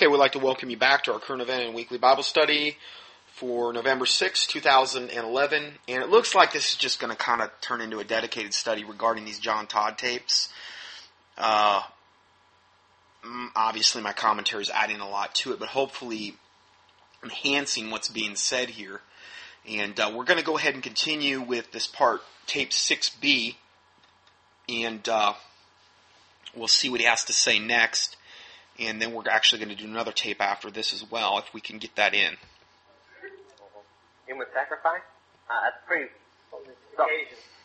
Okay, we'd like to welcome you back to our current event and weekly Bible study for November 6, 2011. And it looks like this is just going to kind of turn into a dedicated study regarding these John Todd tapes. Uh, obviously, my commentary is adding a lot to it, but hopefully enhancing what's being said here. And uh, we're going to go ahead and continue with this part, tape 6B, and uh, we'll see what he has to say next and then we're actually going to do another tape after this as well, if we can get that in. Human sacrifice? Uh, that's pretty. So,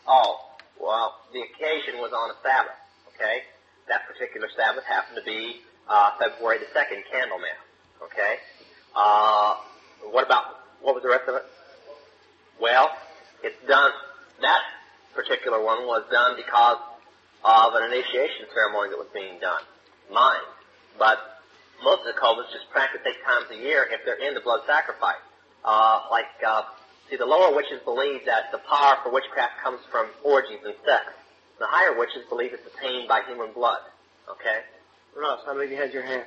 oh, well, the occasion was on a Sabbath. Okay, that particular Sabbath happened to be uh, February the second, Candlemas. Okay. Uh, what about what was the rest of it? Well, it's done. That particular one was done because of an initiation ceremony that was being done. Mine. But most of the cultists just practice eight times a year if they're into blood sacrifice. Uh, like, uh, see, the lower witches believe that the power for witchcraft comes from orgies and sex. The higher witches believe it's attained by human blood. Okay? How many of you had your hand?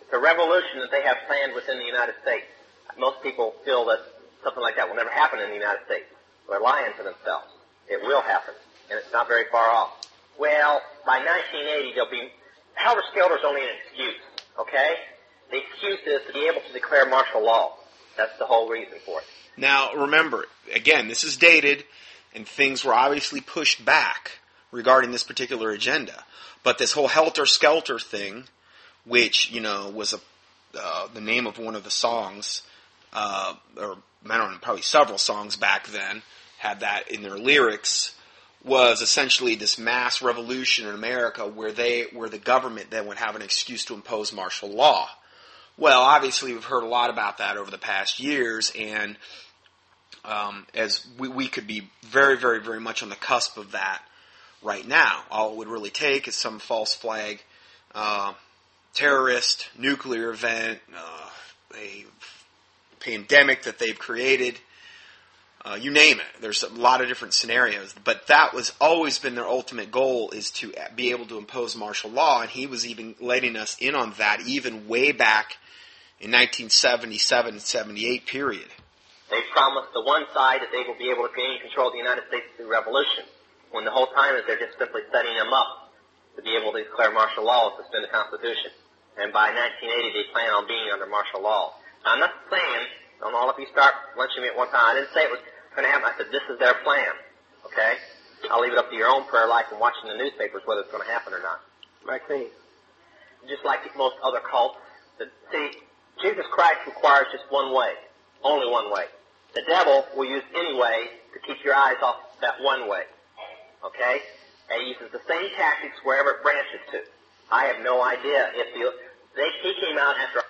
It's a revolution that they have planned within the United States. Most people feel that something like that will never happen in the United States. They're lying to themselves. It will happen, and it's not very far off. Well, by 1980, there'll be Helter Skelter is only an excuse, okay? The excuse is to be able to declare martial law. That's the whole reason for it. Now, remember, again, this is dated, and things were obviously pushed back regarding this particular agenda. But this whole Helter Skelter thing, which, you know, was a, uh, the name of one of the songs, uh, or I don't know, probably several songs back then, had that in their lyrics was essentially this mass revolution in America where they, where the government then would have an excuse to impose martial law. Well, obviously we've heard a lot about that over the past years and, um, as we, we could be very, very, very much on the cusp of that right now. All it would really take is some false flag, uh, terrorist, nuclear event, uh, a pandemic that they've created, uh, you name it. There's a lot of different scenarios, but that was always been their ultimate goal is to be able to impose martial law, and he was even letting us in on that even way back in 1977 and 78 period. They promised the one side that they will be able to gain control of the United States through revolution, when the whole time is they're just simply setting them up to be able to declare martial law and suspend the Constitution. And by 1980, they plan on being under martial law. Now, I'm not saying, don't all of you start lynching me at one time. I didn't say it was to happen. I said, this is their plan. Okay? I'll leave it up to your own prayer life and watching the newspapers whether it's going to happen or not. Maxine. Just like most other cults, the, see, Jesus Christ requires just one way. Only one way. The devil will use any way to keep your eyes off that one way. Okay? And he uses the same tactics wherever it branches to. I have no idea if the, they, he came out after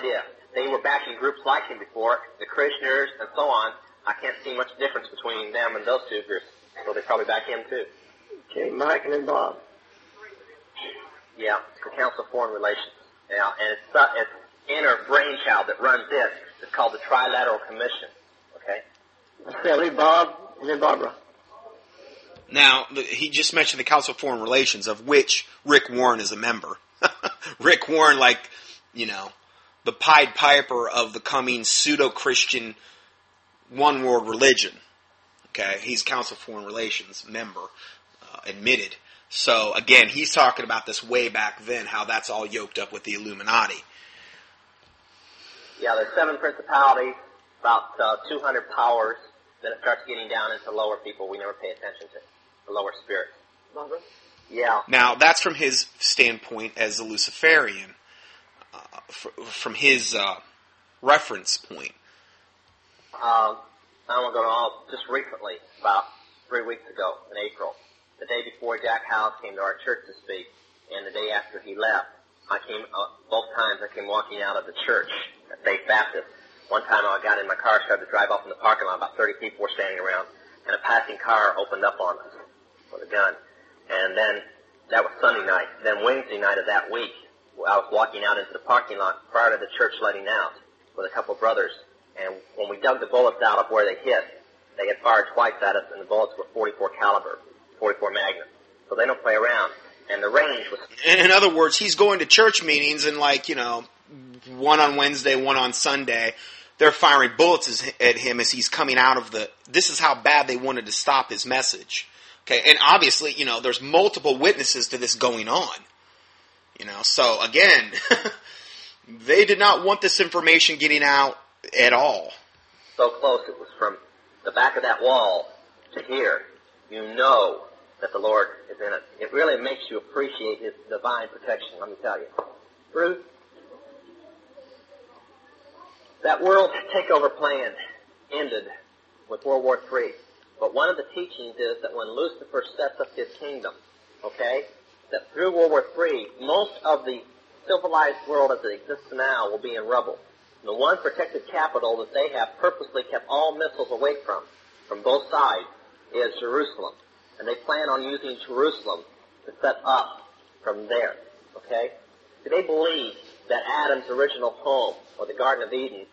idea they were backing groups like him before, the Krishnas and so on. I can't see much difference between them and those two groups. So they probably back him too. Okay, Mike and then Bob. Yeah, the Council of Foreign Relations. Yeah, and it's, uh, it's inner brainchild that runs this. It's called the Trilateral Commission. Okay? Sally, Bob, and then Barbara. Now, he just mentioned the Council of Foreign Relations, of which Rick Warren is a member. Rick Warren, like, you know, the Pied Piper of the coming pseudo-Christian one world religion. Okay, he's Council of Foreign Relations member, uh, admitted. So again, he's talking about this way back then, how that's all yoked up with the Illuminati. Yeah, there's seven principalities, about uh, 200 powers. Then it starts getting down into lower people we never pay attention to, the lower spirits. Yeah. Now that's from his standpoint as a Luciferian from his uh, reference point? Um, I'm going to go just recently, about three weeks ago in April, the day before Jack Hyles came to our church to speak, and the day after he left, I came uh, both times. I came walking out of the church at Faith Baptist. One time I got in my car, started to drive off in the parking lot. About 30 people were standing around, and a passing car opened up on us with a gun. And then that was Sunday night. Then Wednesday night of that week, I was walking out into the parking lot prior to the church letting out with a couple brothers, and when we dug the bullets out of where they hit, they had fired twice at us, and the bullets were 44 caliber, 44 Magnum. So they don't play around. and the range was in other words, he's going to church meetings and like, you know, one on Wednesday, one on Sunday. They're firing bullets at him as he's coming out of the. This is how bad they wanted to stop his message. Okay, and obviously, you know, there's multiple witnesses to this going on. You know, so again, they did not want this information getting out at all. so close it was from the back of that wall to here. You know that the Lord is in it. It really makes you appreciate His divine protection, let me tell you. Bruce, that world takeover plan ended with World War III. But one of the teachings is that when Lucifer sets up his kingdom, okay, that through World War III, most of the civilized world as it exists now will be in rubble. The one protected capital that they have purposely kept all missiles away from, from both sides, is Jerusalem. And they plan on using Jerusalem to set up from there. Okay? Do they believe that Adam's original home, or the Garden of Eden,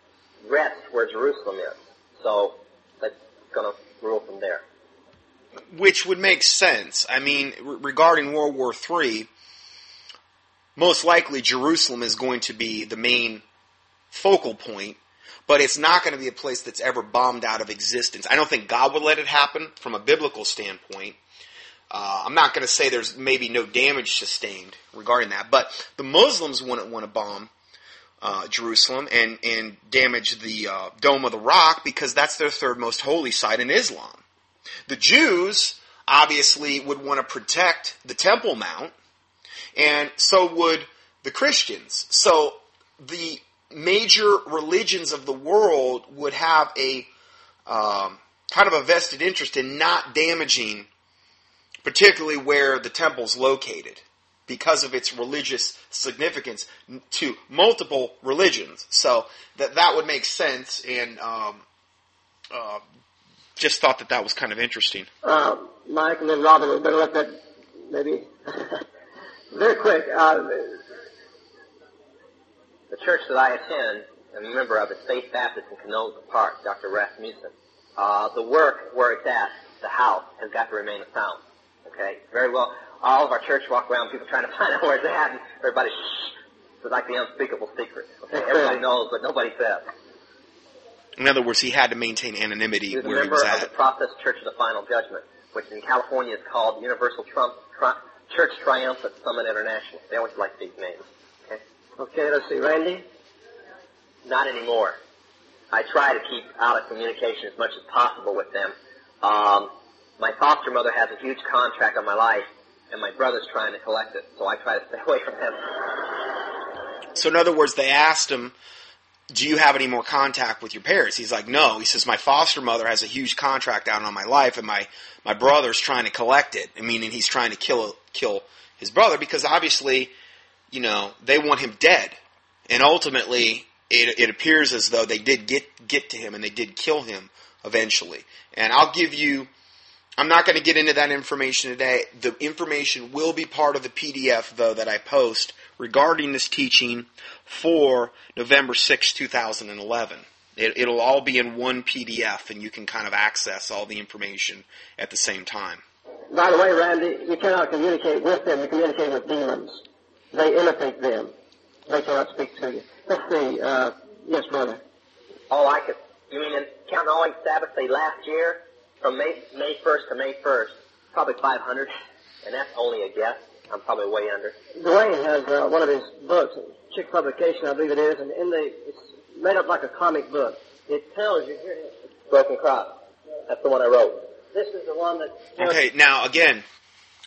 rests where Jerusalem is? So, that's going to rule from there. Which would make sense. I mean, re- regarding World War III, most likely Jerusalem is going to be the main focal point, but it's not going to be a place that's ever bombed out of existence. I don't think God would let it happen from a biblical standpoint. Uh, I'm not going to say there's maybe no damage sustained regarding that, but the Muslims wouldn't want to bomb uh, Jerusalem and, and damage the uh, Dome of the Rock because that's their third most holy site in Islam. The Jews obviously would want to protect the Temple Mount, and so would the Christians. So the major religions of the world would have a um, kind of a vested interest in not damaging, particularly where the temple's located, because of its religious significance to multiple religions. So that that would make sense, and um, uh, just thought that that was kind of interesting. Uh, Mike and then Robin, we better let that maybe very quick. Uh, The church that I attend and a member of is Faith Baptist in Canoga Park, Dr. Rasmussen. Uh, the work where it's at, the house, has got to remain a sound. Okay? Very well. All of our church walk around, people trying to find out where it's at, and everybody shh. It's like the unspeakable secret. Okay? Everybody knows, but nobody says. In other words, he had to maintain anonymity He was a where he member was of the at. Process Church of the Final Judgment, which in California is called Universal Trump, Tri- Church Triumphant Summit International. They always like these names. Okay? okay, let's see, Randy. Not anymore. I try to keep out of communication as much as possible with them. Um, my foster mother has a huge contract on my life, and my brother's trying to collect it, so I try to stay away from them. So in other words, they asked him, "Do you have any more contact with your parents?" He's like, "No." He says, "My foster mother has a huge contract out on my life, and my my brother's trying to collect it. I mean, and he's trying to kill kill his brother because obviously, you know, they want him dead, and ultimately, it it appears as though they did get get to him and they did kill him eventually. And I'll give you." I'm not going to get into that information today. The information will be part of the PDF, though, that I post regarding this teaching for November 6, 2011. It, it'll all be in one PDF, and you can kind of access all the information at the same time. By the way, Randy, you cannot communicate with them. You communicate with demons. They imitate them. They cannot speak to you. Let's see. Uh, yes, brother. All I could, you mean in counting all eight Sabbaths say last year, from May, May 1st to May 1st, probably 500, and that's only a guess. I'm probably way under. Dwayne has uh, one of his books, Chick Publication, I believe it is, and in the it's made up like a comic book. It tells you here. Broken Cross. That's the one I wrote. This is the one that. Okay, now again,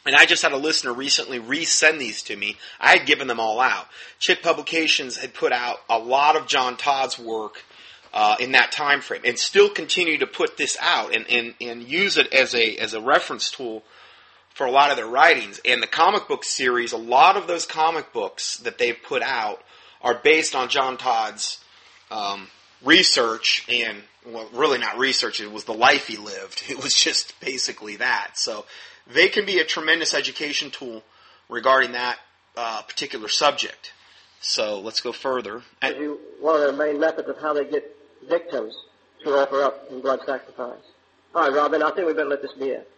and I just had a listener recently resend these to me. I had given them all out. Chick Publications had put out a lot of John Todd's work uh, in that time frame, and still continue to put this out and, and, and use it as a as a reference tool for a lot of their writings. And the comic book series, a lot of those comic books that they've put out are based on John Todd's um, research and well, really not research. It was the life he lived. It was just basically that. So they can be a tremendous education tool regarding that uh, particular subject. So let's go further. One of their main methods of how they get victims to offer up in blood sacrifice. All right, Robin, I think we better let this be it.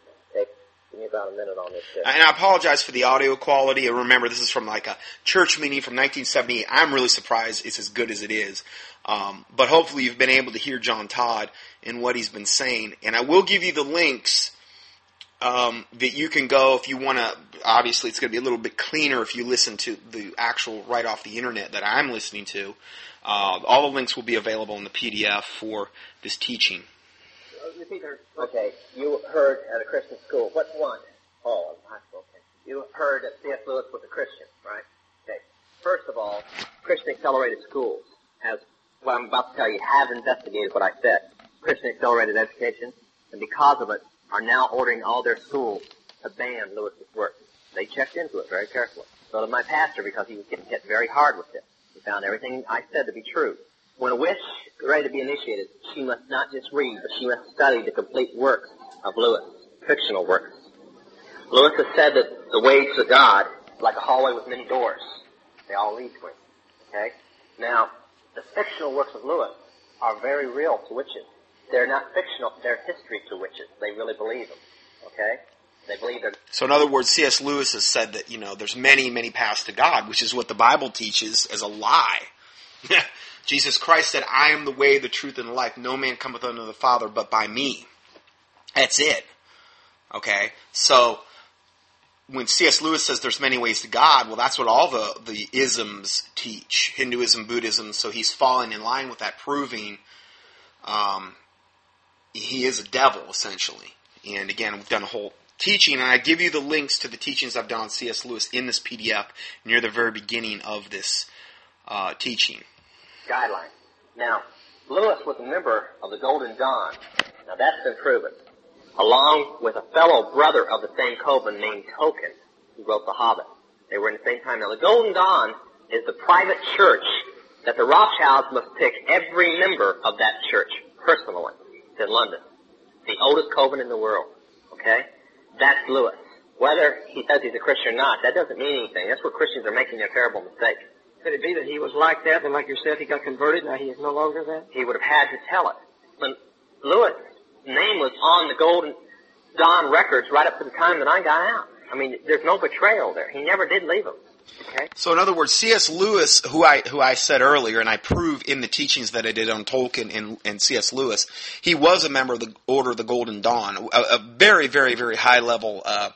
Give me about a minute on this. Tip. And I apologize for the audio quality. Remember, this is from like a church meeting from 1978. I'm really surprised it's as good as it is. Um, but hopefully, you've been able to hear John Todd and what he's been saying. And I will give you the links um, that you can go if you want to. Obviously, it's going to be a little bit cleaner if you listen to the actual right off the internet that I'm listening to. Uh, all the links will be available in the PDF for this teaching. Okay, you heard at a Christian school. What one? Oh, high. Okay. You heard that C.S. Lewis was a Christian, right? Okay. First of all, Christian Accelerated Schools has what I'm about to tell you have investigated what I said. Christian Accelerated Education, and because of it, are now ordering all their schools to ban Lewis's work. They checked into it very carefully. So did my pastor because he was getting hit very hard with it. He found everything I said to be true. When a witch is ready to be initiated, she must not just read, but she must study the complete works of Lewis, fictional works. Lewis has said that the way to God is like a hallway with many doors. They all lead to him. Okay? Now, the fictional works of Lewis are very real to witches. They're not fictional, they're history to witches. They really believe them. Okay? They believe them. So, in other words, C.S. Lewis has said that, you know, there's many, many paths to God, which is what the Bible teaches as a lie. Jesus Christ said, I am the way, the truth, and the life. No man cometh unto the Father but by me. That's it. Okay? So, when C.S. Lewis says there's many ways to God, well, that's what all the, the isms teach Hinduism, Buddhism. So he's falling in line with that, proving um, he is a devil, essentially. And again, we've done a whole teaching, and I give you the links to the teachings I've done on C.S. Lewis in this PDF near the very beginning of this uh, teaching. Guideline. Now, Lewis was a member of the Golden Dawn. Now, that's been proven along with a fellow brother of the same coven named Tolkien, who wrote The Hobbit. They were in the same time. Now, the Golden Dawn is the private church that the Rothschilds must pick every member of that church personally. It's in London. The oldest coven in the world. Okay? That's Lewis. Whether he says he's a Christian or not, that doesn't mean anything. That's where Christians are making their terrible mistake. Could it be that he was like that, and like you said, he got converted, now he is no longer that? He would have had to tell it. When Lewis name was on the Golden Dawn records right up to the time that I got out. I mean, there's no betrayal there. He never did leave them. Okay. So in other words, C.S. Lewis, who I who I said earlier, and I prove in the teachings that I did on Tolkien and, and C.S. Lewis, he was a member of the Order of the Golden Dawn, a, a very very very high level uh,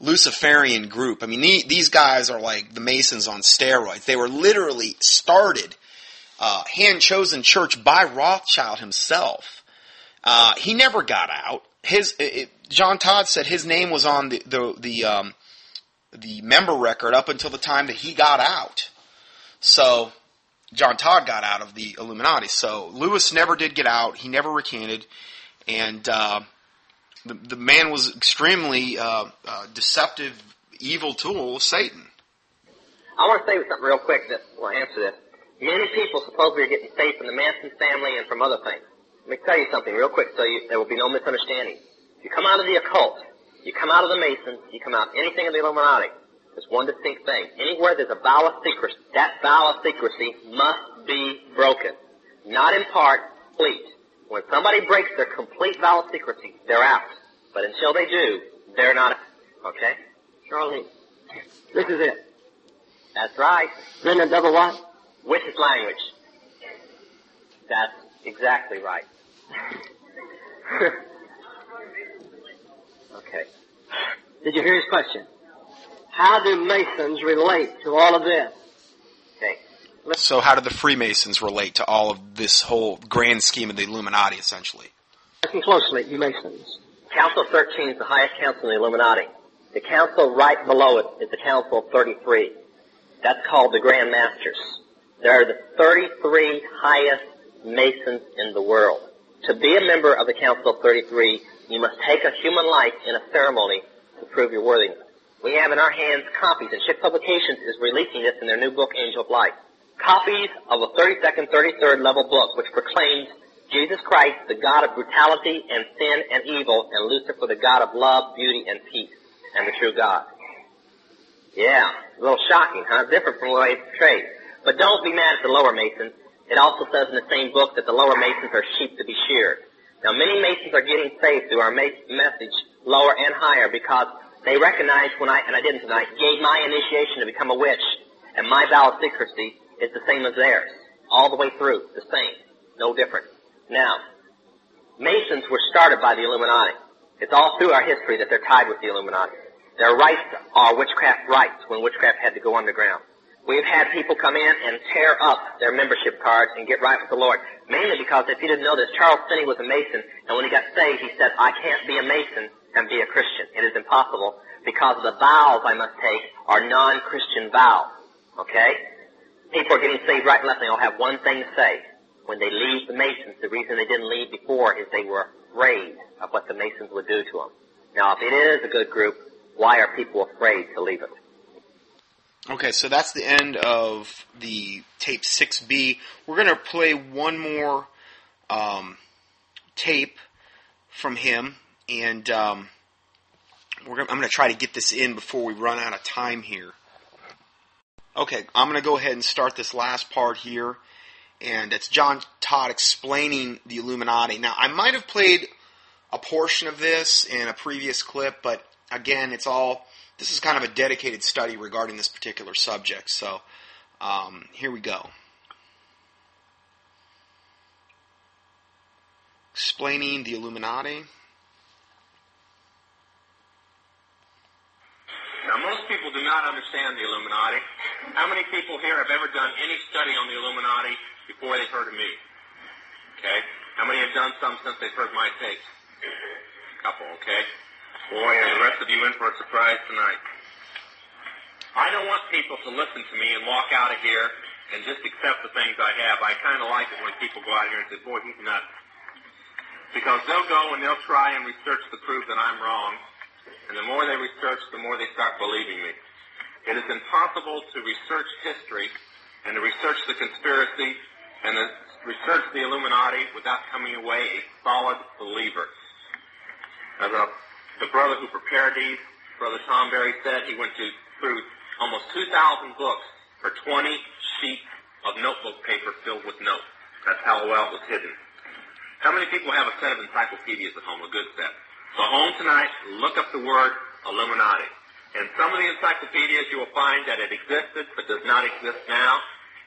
Luciferian group. I mean, the, these guys are like the Masons on steroids. They were literally started, uh, hand chosen church by Rothschild himself. Uh, he never got out. His it, John Todd said his name was on the the the, um, the member record up until the time that he got out. So John Todd got out of the Illuminati. So Lewis never did get out. He never recanted, and uh, the the man was extremely uh, uh, deceptive, evil tool of Satan. I want to say something real quick that will answer this. Many people supposedly are getting saved from the Manson family and from other things. Let me tell you something real quick so you, there will be no misunderstanding. You come out of the occult, you come out of the Masons, you come out anything of the Illuminati. There's one distinct thing. Anywhere there's a vow of secrecy, that vow of secrecy must be broken. Not in part, complete. When somebody breaks their complete vow of secrecy, they're out. But until they do, they're not. Okay? Charlie, this is it. That's right. Then a double what? Witch's language. That's exactly right. okay. Did you hear his question? How do Masons relate to all of this? So how do the Freemasons relate to all of this whole grand scheme of the Illuminati, essentially? Listen closely, you Masons. Council 13 is the highest council in the Illuminati. The council right below it is the Council of 33. That's called the Grand Masters. There are the 33 highest Masons in the world. To be a member of the Council of 33, you must take a human life in a ceremony to prove your worthiness. We have in our hands copies, and Chick Publications is releasing this in their new book, Angel of Light. Copies of a 32nd, 33rd level book which proclaims Jesus Christ, the God of brutality and sin and evil, and Lucifer, the God of love, beauty, and peace, and the true God. Yeah, a little shocking, huh? Different from way it's portrayed. But don't be mad at the lower Masons. It also says in the same book that the lower Masons are sheep to be sheared. Now, many Masons are getting saved through our message lower and higher because they recognize when I, and I didn't tonight, gave my initiation to become a witch, and my vow of secrecy is the same as theirs. All the way through, the same. No different. Now, Masons were started by the Illuminati. It's all through our history that they're tied with the Illuminati. Their rites are witchcraft rites when witchcraft had to go underground. We've had people come in and tear up their membership cards and get right with the Lord. Mainly because, if you didn't know this, Charles Finney was a Mason, and when he got saved, he said, I can't be a Mason and be a Christian. It is impossible because the vows I must take are non-Christian vows. Okay? People are getting saved right and left, and they all have one thing to say. When they leave the Masons, the reason they didn't leave before is they were afraid of what the Masons would do to them. Now, if it is a good group, why are people afraid to leave it? Okay, so that's the end of the tape 6B. We're going to play one more um, tape from him, and um, gonna, I'm going to try to get this in before we run out of time here. Okay, I'm going to go ahead and start this last part here, and it's John Todd explaining the Illuminati. Now, I might have played a portion of this in a previous clip, but again, it's all this is kind of a dedicated study regarding this particular subject. So um, here we go. Explaining the Illuminati. Now, most people do not understand the Illuminati. How many people here have ever done any study on the Illuminati before they've heard of me? Okay. How many have done some since they've heard my tapes? A couple, okay. Boy, are the rest of you in for a surprise tonight. I don't want people to listen to me and walk out of here and just accept the things I have. I kind of like it when people go out here and say, boy, he's nuts. Because they'll go and they'll try and research to prove that I'm wrong. And the more they research, the more they start believing me. It is impossible to research history and to research the conspiracy and to research the Illuminati without coming away a solid believer. As a the brother who prepared these, Brother Tom Berry said he went to, through almost 2,000 books for 20 sheets of notebook paper filled with notes. That's how well it was hidden. How many people have a set of encyclopedias at home, a good set? So home tonight, look up the word Illuminati. In some of the encyclopedias, you will find that it existed but does not exist now.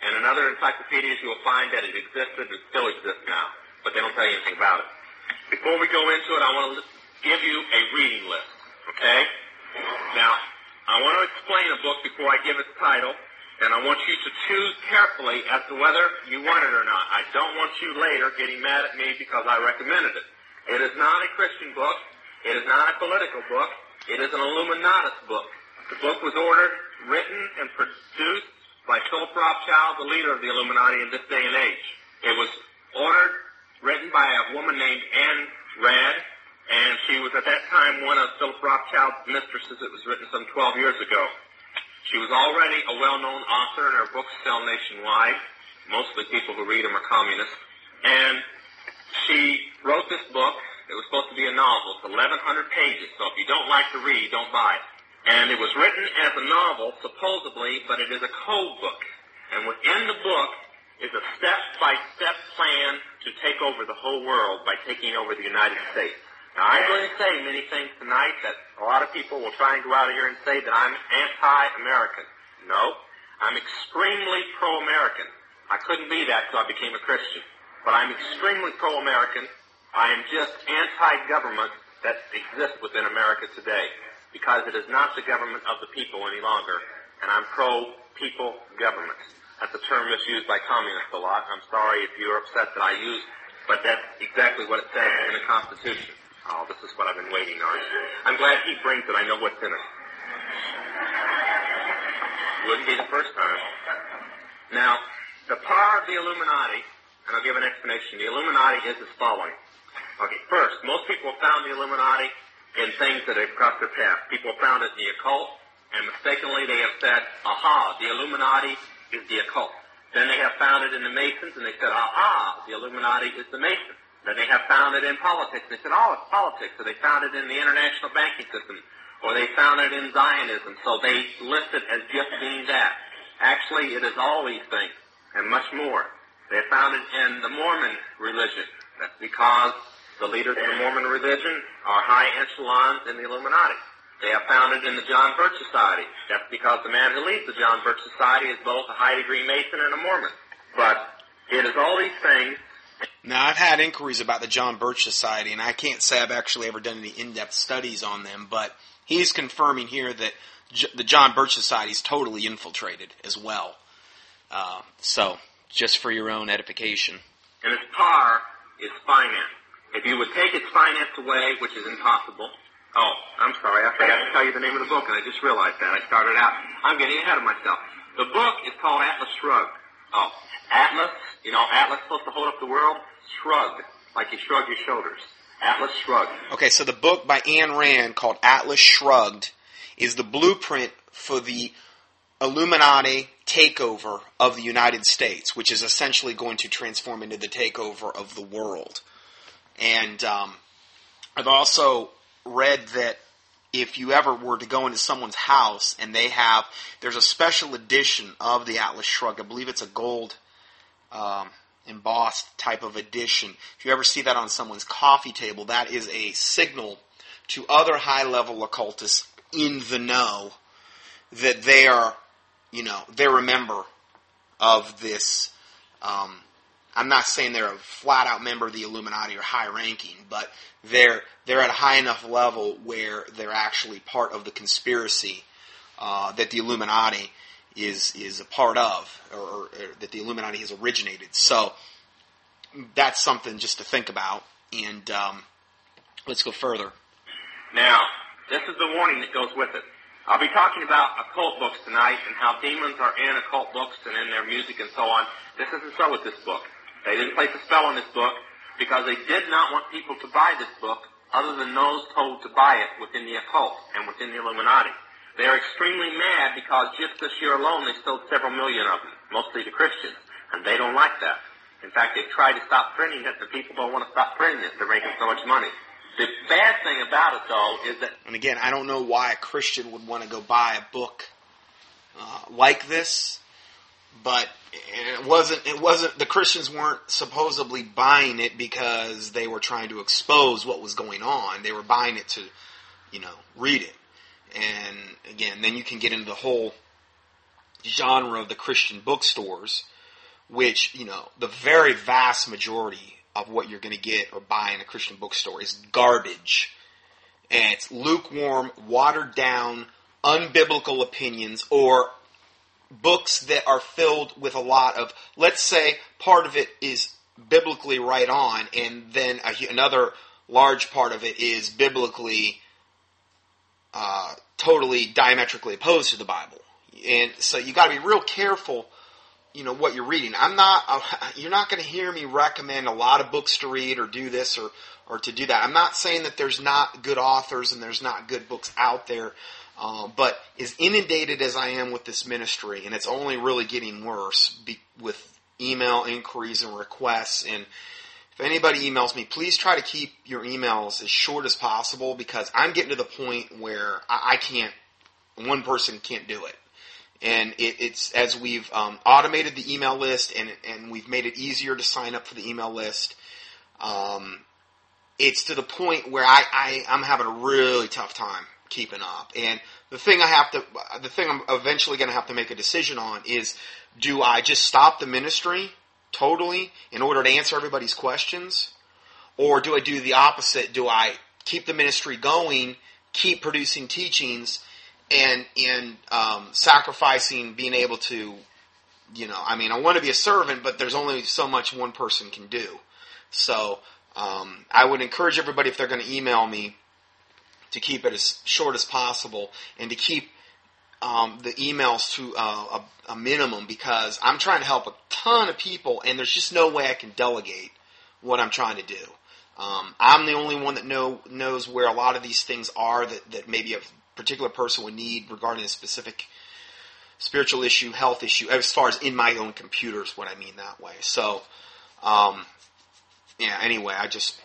And in other encyclopedias, you will find that it existed and still exists now. But they don't tell you anything about it. Before we go into it, I want to give you a reading list. Okay? Now, I want to explain a book before I give its title, and I want you to choose carefully as to whether you want it or not. I don't want you later getting mad at me because I recommended it. It is not a Christian book. It is not a political book. It is an Illuminatus book. The book was ordered, written, and produced by Philip Rothschild, the leader of the Illuminati in this day and age. It was ordered, written by a woman named Ayn Rand, and she was at that time one of Philip Rothschild's mistresses. It was written some 12 years ago. She was already a well-known author, and her books sell nationwide. Mostly people who read them are communists. And she wrote this book. It was supposed to be a novel. It's 1,100 pages, so if you don't like to read, don't buy it. And it was written as a novel, supposedly, but it is a code book. And within the book is a step-by-step plan to take over the whole world by taking over the United States. Now, I'm going to say many things tonight that a lot of people will try and go out of here and say that I'm anti-American. No, I'm extremely pro-American. I couldn't be that until I became a Christian. But I'm extremely pro-American. I am just anti-government that exists within America today because it is not the government of the people any longer, and I'm pro-people government. That's a term misused by communists a lot. I'm sorry if you're upset that I use, but that's exactly what it says in the Constitution. Oh, this is what I've been waiting on. I'm glad he brings it. I know what's in it. Wouldn't be the first time. Now, the power of the Illuminati, and I'll give an explanation. The Illuminati is as following. Okay, first, most people found the Illuminati in things that have crossed their path. People found it in the occult, and mistakenly they have said, aha, the Illuminati is the occult. Then they have found it in the Masons, and they said, aha, the Illuminati is the Masons. Then they have found it in politics. And they said, oh, it's politics. So they found it in the international banking system. Or they found it in Zionism. So they list it as just being that. Actually, it is all these things and much more. They found it in the Mormon religion. That's because the leaders of the Mormon religion are high echelons in the Illuminati. They are founded in the John Birch Society. That's because the man who leads the John Birch Society is both a high degree Mason and a Mormon. But it is all these things. Now, I've had inquiries about the John Birch Society, and I can't say I've actually ever done any in-depth studies on them, but he's confirming here that J- the John Birch Society is totally infiltrated as well. Uh, so, just for your own edification. And its par is finance. If you would take its finance away, which is impossible, Oh, I'm sorry. I forgot to tell you the name of the book, and I just realized that. I started out. I'm getting ahead of myself. The book is called Atlas Shrugged. Oh, Atlas, you know, Atlas supposed to hold up the world? Shrugged. Like you shrug your shoulders. Atlas Shrugged. Okay, so the book by Ayn Rand called Atlas Shrugged is the blueprint for the Illuminati takeover of the United States, which is essentially going to transform into the takeover of the world. And um, I've also read that if you ever were to go into someone's house and they have, there's a special edition of the Atlas Shrugged. I believe it's a gold um, embossed type of edition. If you ever see that on someone's coffee table, that is a signal to other high level occultists in the know that they are, you know, they're a member of this um, I'm not saying they're a flat out member of the Illuminati or high ranking, but they're they're at a high enough level where they're actually part of the conspiracy uh, that the Illuminati is is a part of, or, or, or, that the Illuminati has originated. So that's something just to think about. And um, let's go further. Now, this is the warning that goes with it. I'll be talking about occult books tonight and how demons are in occult books and in their music and so on. This isn't so with this book. They didn't place a spell on this book because they did not want people to buy this book other than those told to buy it within the occult and within the Illuminati. They are extremely mad because just this year alone they sold several million of them, mostly to Christians, and they don't like that. In fact, they've tried to stop printing it, but people don't want to stop printing it. They're making so much money. The bad thing about it, though, is that. And again, I don't know why a Christian would want to go buy a book uh, like this but it wasn't it wasn't the Christians weren't supposedly buying it because they were trying to expose what was going on. They were buying it to, you know, read it. And again, then you can get into the whole genre of the Christian bookstores, which, you know, the very vast majority of what you're going to get or buy in a Christian bookstore is garbage. And it's lukewarm, watered down, unbiblical opinions or books that are filled with a lot of, let's say, part of it is biblically right on, and then a, another large part of it is biblically uh, totally diametrically opposed to the Bible. And so you got to be real careful, you know, what you're reading. I'm not, uh, you're not going to hear me recommend a lot of books to read or do this or, or to do that. I'm not saying that there's not good authors and there's not good books out there. Uh, but as inundated as I am with this ministry, and it's only really getting worse be, with email inquiries and requests, and if anybody emails me, please try to keep your emails as short as possible because I'm getting to the point where I, I can't, one person can't do it. And it, it's as we've um, automated the email list and, and we've made it easier to sign up for the email list. Um, it's to the point where I, I I'm having a really tough time keeping up. And the thing I have to, the thing I'm eventually going to have to make a decision on is, do I just stop the ministry totally in order to answer everybody's questions, or do I do the opposite? Do I keep the ministry going, keep producing teachings, and in um, sacrificing being able to, you know, I mean, I want to be a servant, but there's only so much one person can do. So um, I would encourage everybody if they're going to email me to keep it as short as possible and to keep um, the emails to uh, a, a, minimum because I'm trying to help a ton of people and there's just no way I can delegate what I'm trying to do. Um, I'm the only one that know knows where a lot of these things are that, that maybe a particular person would need regarding a specific spiritual issue, health issue, as far as in my own computers, what I mean that way. So, um, yeah, anyway, I just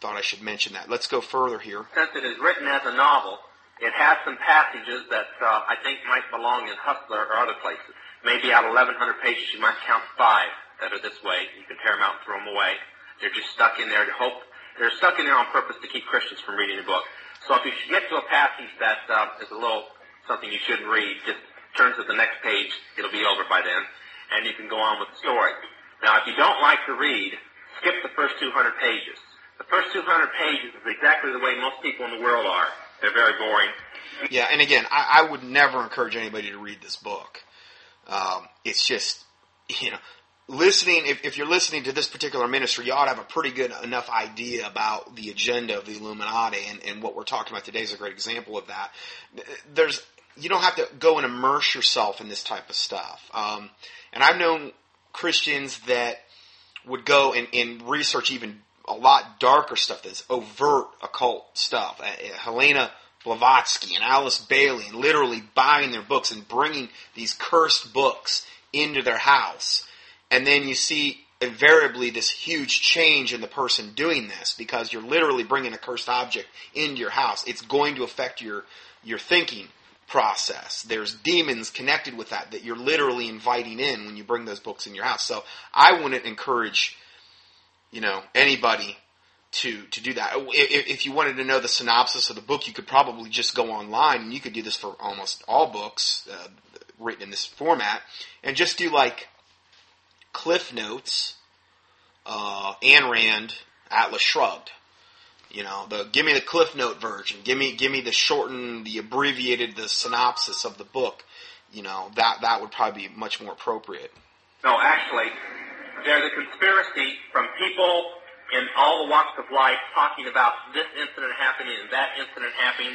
thought I should mention that. Let's go further here. Since it is written as a novel, it has some passages that uh, I think might belong in Hustler or other places. Maybe out of 1,100 pages, you might count five that are this way. You can tear them out and throw them away. They're just stuck in there to hope they're stuck in there on purpose to keep Christians from reading the book. So if you get to a passage that uh, is a little something you shouldn't read, just turn to the next page. It'll be over by then, and you can go on with the story. Now, if you don't like to read, skip the first 200 pages. The first 200 pages is exactly the way most people in the world are. They're very boring. Yeah, and again, I, I would never encourage anybody to read this book. Um, it's just, you know, listening, if, if you're listening to this particular ministry, you ought to have a pretty good enough idea about the agenda of the Illuminati, and, and what we're talking about today is a great example of that. There's, you don't have to go and immerse yourself in this type of stuff. Um, and I've known Christians that would go and, and research even a lot darker stuff that's overt occult stuff. Uh, uh, Helena Blavatsky and Alice Bailey, and literally buying their books and bringing these cursed books into their house. And then you see invariably this huge change in the person doing this because you're literally bringing a cursed object into your house. It's going to affect your your thinking process. There's demons connected with that that you're literally inviting in when you bring those books in your house. So I wouldn't encourage, you know, anybody to to do that. If, if you wanted to know the synopsis of the book, you could probably just go online, and you could do this for almost all books uh, written in this format, and just do like Cliff Notes, uh, Ayn Rand, Atlas Shrugged. You know, the give me the Cliff Note version. Give me give me the shortened, the abbreviated, the synopsis of the book. You know, that that would probably be much more appropriate. No, actually, there's a conspiracy from people in all the walks of life talking about this incident happening and that incident happening,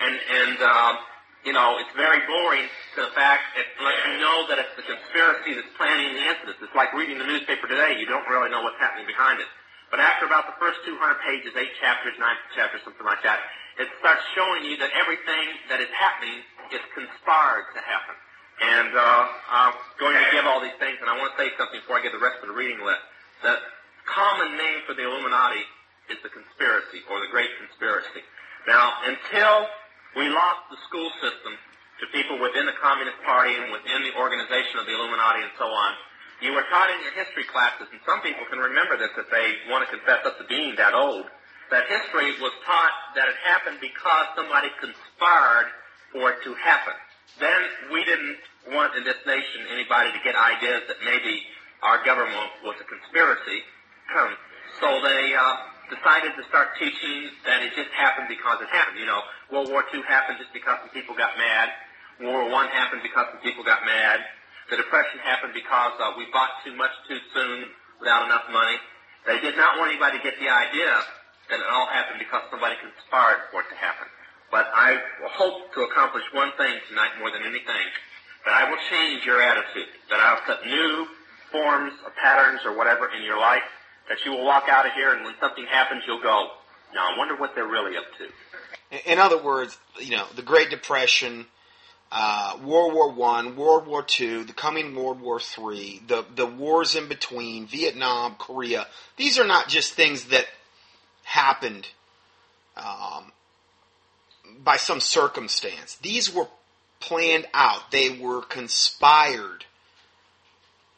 and and um, you know it's very boring to the fact it lets you know that it's the conspiracy that's planning the incidents. It's like reading the newspaper today; you don't really know what's happening behind it. But after about the first 200 pages, eight chapters, nine chapters, something like that, it starts showing you that everything that is happening is conspired to happen. And uh, I'm going to give all these things, and I want to say something before I give the rest of the reading list. The common name for the Illuminati is the conspiracy, or the Great Conspiracy. Now, until we lost the school system to people within the Communist Party and within the organization of the Illuminati and so on, you were taught in your history classes, and some people can remember this if they want to confess up to being that old, that history was taught that it happened because somebody conspired for it to happen. Then we didn't want in this nation anybody to get ideas that maybe our government was a conspiracy. so they uh, decided to start teaching that it just happened because it happened. You know, World War II happened just because some people got mad. World War I happened because some people got mad. The depression happened because uh, we bought too much too soon without enough money. They did not want anybody to get the idea that it all happened because somebody conspired for it to happen. But I hope to accomplish one thing tonight more than anything, that I will change your attitude, that I'll put new forms or patterns or whatever in your life, that you will walk out of here and when something happens, you'll go, now I wonder what they're really up to. In other words, you know, the Great Depression, uh, World War One, World War Two, the coming World War Three, the the wars in between, Vietnam, Korea. These are not just things that happened um, by some circumstance. These were planned out. They were conspired,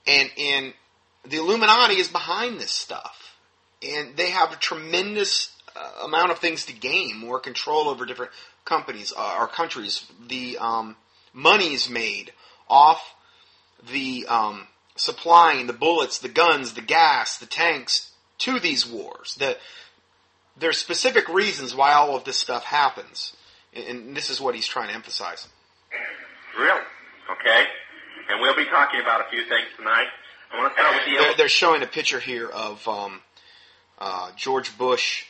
and and the Illuminati is behind this stuff, and they have a tremendous uh, amount of things to gain, more control over different companies uh, or countries. The um, money's made off the um, supplying the bullets, the guns, the gas, the tanks to these wars. The, there's specific reasons why all of this stuff happens, and this is what he's trying to emphasize. Really? Okay. And we'll be talking about a few things tonight. I want to start with the. They're, they're showing a picture here of um, uh, George Bush,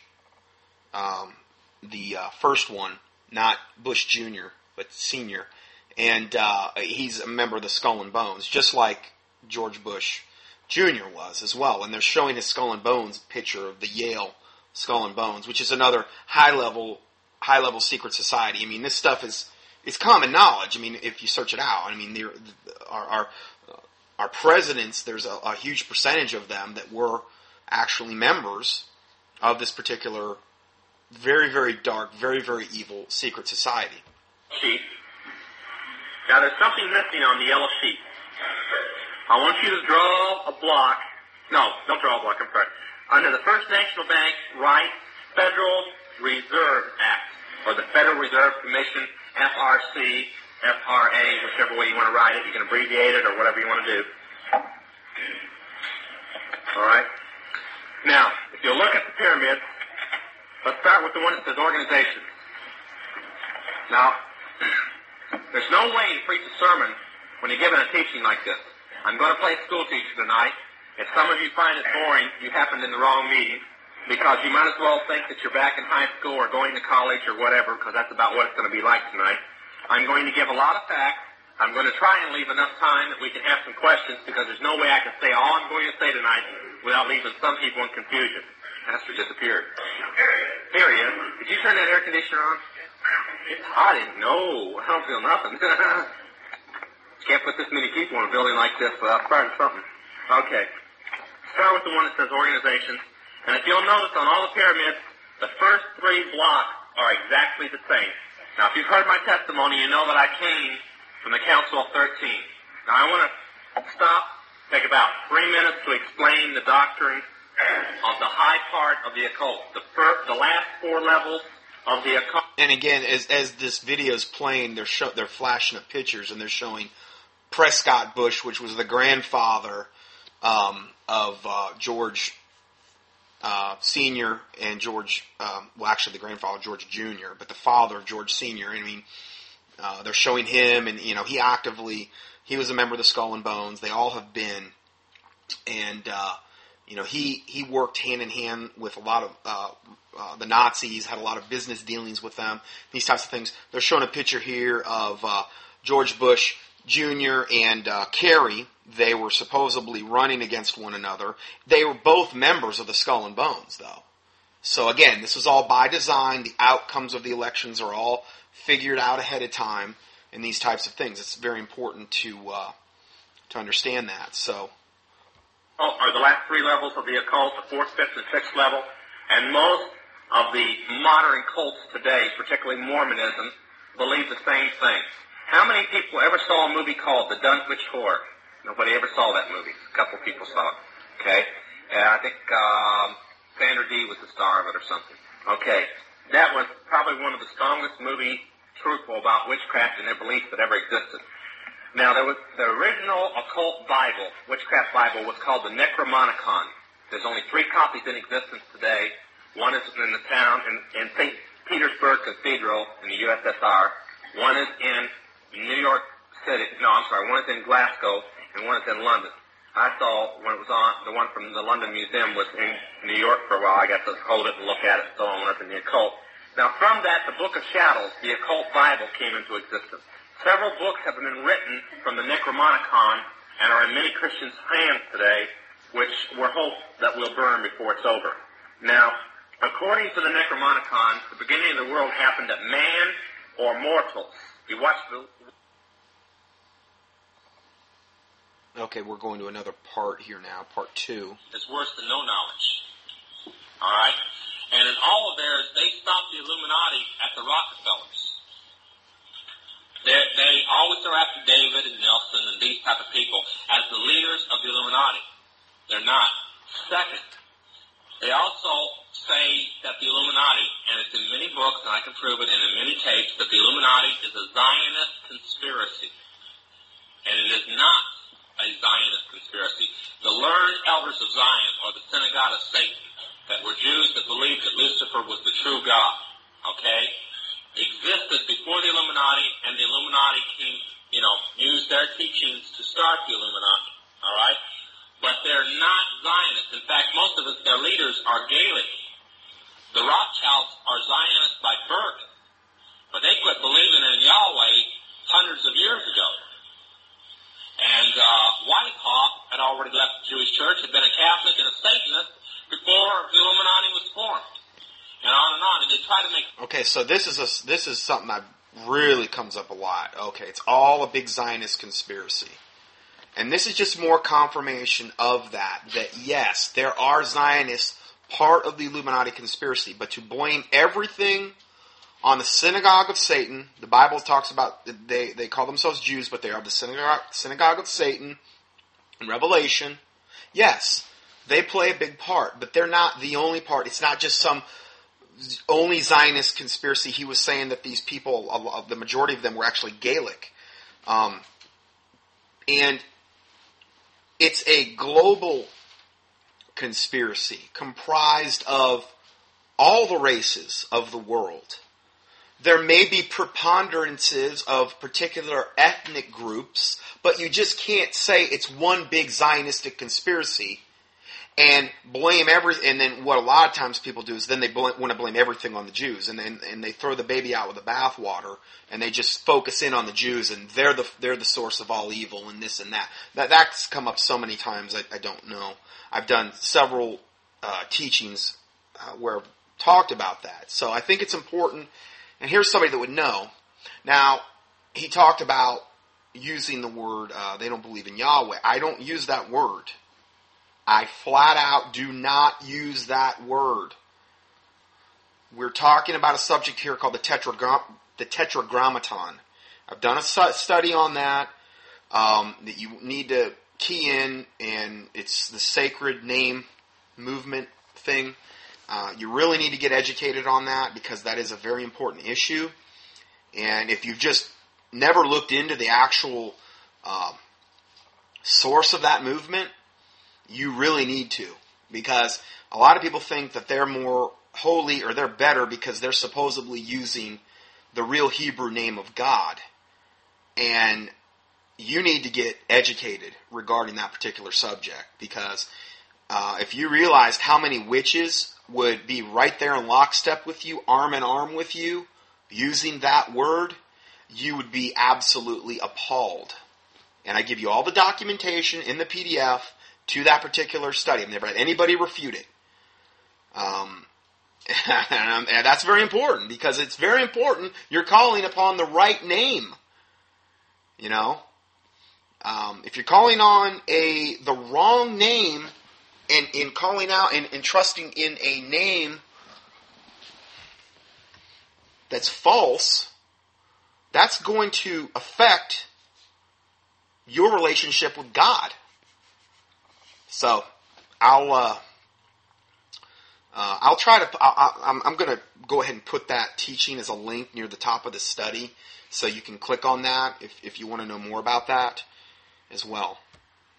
um, the uh, first one, not Bush Jr., but Senior, and uh, he's a member of the Skull and Bones, just like George Bush Jr. was as well. And they're showing his Skull and Bones picture of the Yale Skull and Bones, which is another high level high level secret society. I mean, this stuff is it's common knowledge. I mean, if you search it out, I mean, our our, our presidents, there's a, a huge percentage of them that were actually members of this particular very very dark, very very evil secret society. Now there's something missing on the yellow sheet. I want you to draw a block. No, don't draw a block. I'm sorry. under the First National Bank right Federal Reserve Act, or the Federal Reserve Commission, FRC, FRA, whichever way you want to write it. You can abbreviate it or whatever you want to do. All right. Now, if you look at the pyramid, let's start with the one that says organization. Now, there's no way to preach a sermon when you're given a teaching like this. I'm going to play school teacher tonight. If some of you find it boring, you happened in the wrong meeting because you might as well think that you're back in high school or going to college or whatever because that's about what it's going to be like tonight. I'm going to give a lot of facts. I'm going to try and leave enough time that we can have some questions because there's no way I can say all I'm going to say tonight without leaving some people in confusion. Pastor disappeared. Here he is. Did you turn that air conditioner on? It's hot in No, I don't feel nothing. Can't put this many people in a building like this without starting something. Okay. Start with the one that says organization. And if you'll notice on all the pyramids, the first three blocks are exactly the same. Now, if you've heard my testimony, you know that I came from the Council of 13. Now, I want to stop, take about three minutes to explain the doctrine of the high part of the occult. The, first, the last four levels of the occult. And again, as as this video is playing, they're show, they're flashing up pictures and they're showing Prescott Bush, which was the grandfather um, of uh, George uh, Senior and George. Um, well, actually, the grandfather George Junior, but the father of George Senior. I mean, uh, they're showing him, and you know, he actively he was a member of the Skull and Bones. They all have been, and uh, you know, he he worked hand in hand with a lot of uh, uh, the Nazis, had a lot of business dealings with them. These types of things. They're showing a picture here of uh, George Bush Jr. and uh, Kerry. They were supposedly running against one another. They were both members of the Skull and Bones, though. So again, this was all by design. The outcomes of the elections are all figured out ahead of time, and these types of things. It's very important to uh, to understand that. So, oh, are the last three levels of the occult, the fourth, fifth, and sixth level, and most of the modern cults today, particularly Mormonism, believe the same thing. How many people ever saw a movie called The Dunwich Horror? Nobody ever saw that movie. A couple people saw it. Okay? And I think um, Sandra Dee was the star of it or something. Okay. That was probably one of the strongest movies truthful about witchcraft and their beliefs that ever existed. Now, there was the original occult Bible, witchcraft Bible, was called the Necromonicon. There's only three copies in existence today. One is in the town in, in St. Petersburg Cathedral in the USSR. One is in New York City. No, I'm sorry. One is in Glasgow, and one is in London. I saw when it was on, the one from the London Museum was in New York for a while. I got to hold it and look at it, so I went up in the occult. Now from that, the Book of Shadows, the occult Bible, came into existence. Several books have been written from the Necromonicon and are in many Christians' hands today, which we're hope that will burn before it's over. Now, according to the Necromonicon, the beginning of the world happened at man or mortals. You watch the Okay, we're going to another part here now, part two. It's worse than no knowledge. All right? And in all of theirs, they stopped the Illuminati at the Rockefellers. They, they always are after David and Nelson and these type of people as the leaders of the Illuminati. They're not. Second, they also say that the Illuminati, and it's in many books, and I can prove it, and in many tapes, that the Illuminati is a Zionist conspiracy. And it is not a Zionist conspiracy. The learned elders of Zion are the synagogue of Satan that were Jews that believed that Lucifer was the true God. Okay? Existed before the Illuminati, and the Illuminati came, you know, used their teachings to start the Illuminati. All right? But they're not Zionists. In fact, most of us, their leaders are Gaelic. The Rothschilds are Zionists by birth, but they quit believing in Yahweh hundreds of years ago. And uh, Weishaupt had already left the Jewish church, had been a Catholic and a Satanist before the Illuminati was formed. And on and on. And they try to make. Okay, so this is a, this is something that really comes up a lot. Okay, it's all a big Zionist conspiracy. And this is just more confirmation of that, that yes, there are Zionists part of the Illuminati conspiracy, but to blame everything on the synagogue of Satan. The Bible talks about they, they call themselves Jews, but they are the synagogue, synagogue of Satan in Revelation. Yes, They play a big part, but they're not the only part. It's not just some only Zionist conspiracy. He was saying that these people, the majority of them, were actually Gaelic. Um, and it's a global conspiracy comprised of all the races of the world. There may be preponderances of particular ethnic groups, but you just can't say it's one big Zionistic conspiracy and blame every. And then what a lot of times people do is then they want to blame everything on the Jews, and then and they throw the baby out with the bathwater, and they just focus in on the Jews, and they're the they're the source of all evil, and this and that. That that's come up so many times. I, I don't know. I've done several uh, teachings uh, where I've talked about that, so I think it's important and here's somebody that would know. Now, he talked about using the word, uh, they don't believe in Yahweh. I don't use that word. I flat out do not use that word. We're talking about a subject here called the, the Tetragrammaton. I've done a study on that um, that you need to key in, and it's the sacred name movement thing. Uh, you really need to get educated on that because that is a very important issue. And if you've just never looked into the actual uh, source of that movement, you really need to because a lot of people think that they're more holy or they're better because they're supposedly using the real Hebrew name of God. And you need to get educated regarding that particular subject because uh, if you realized how many witches would be right there in lockstep with you, arm in arm with you, using that word, you would be absolutely appalled. And I give you all the documentation in the PDF to that particular study. I've never had anybody refute it. Um, and, and that's very important because it's very important you're calling upon the right name. You know, um, if you're calling on a the wrong name, and in calling out and, and trusting in a name that's false, that's going to affect your relationship with God. So, I'll uh, uh, I'll try to. I, am going to go ahead and put that teaching as a link near the top of the study, so you can click on that if if you want to know more about that as well.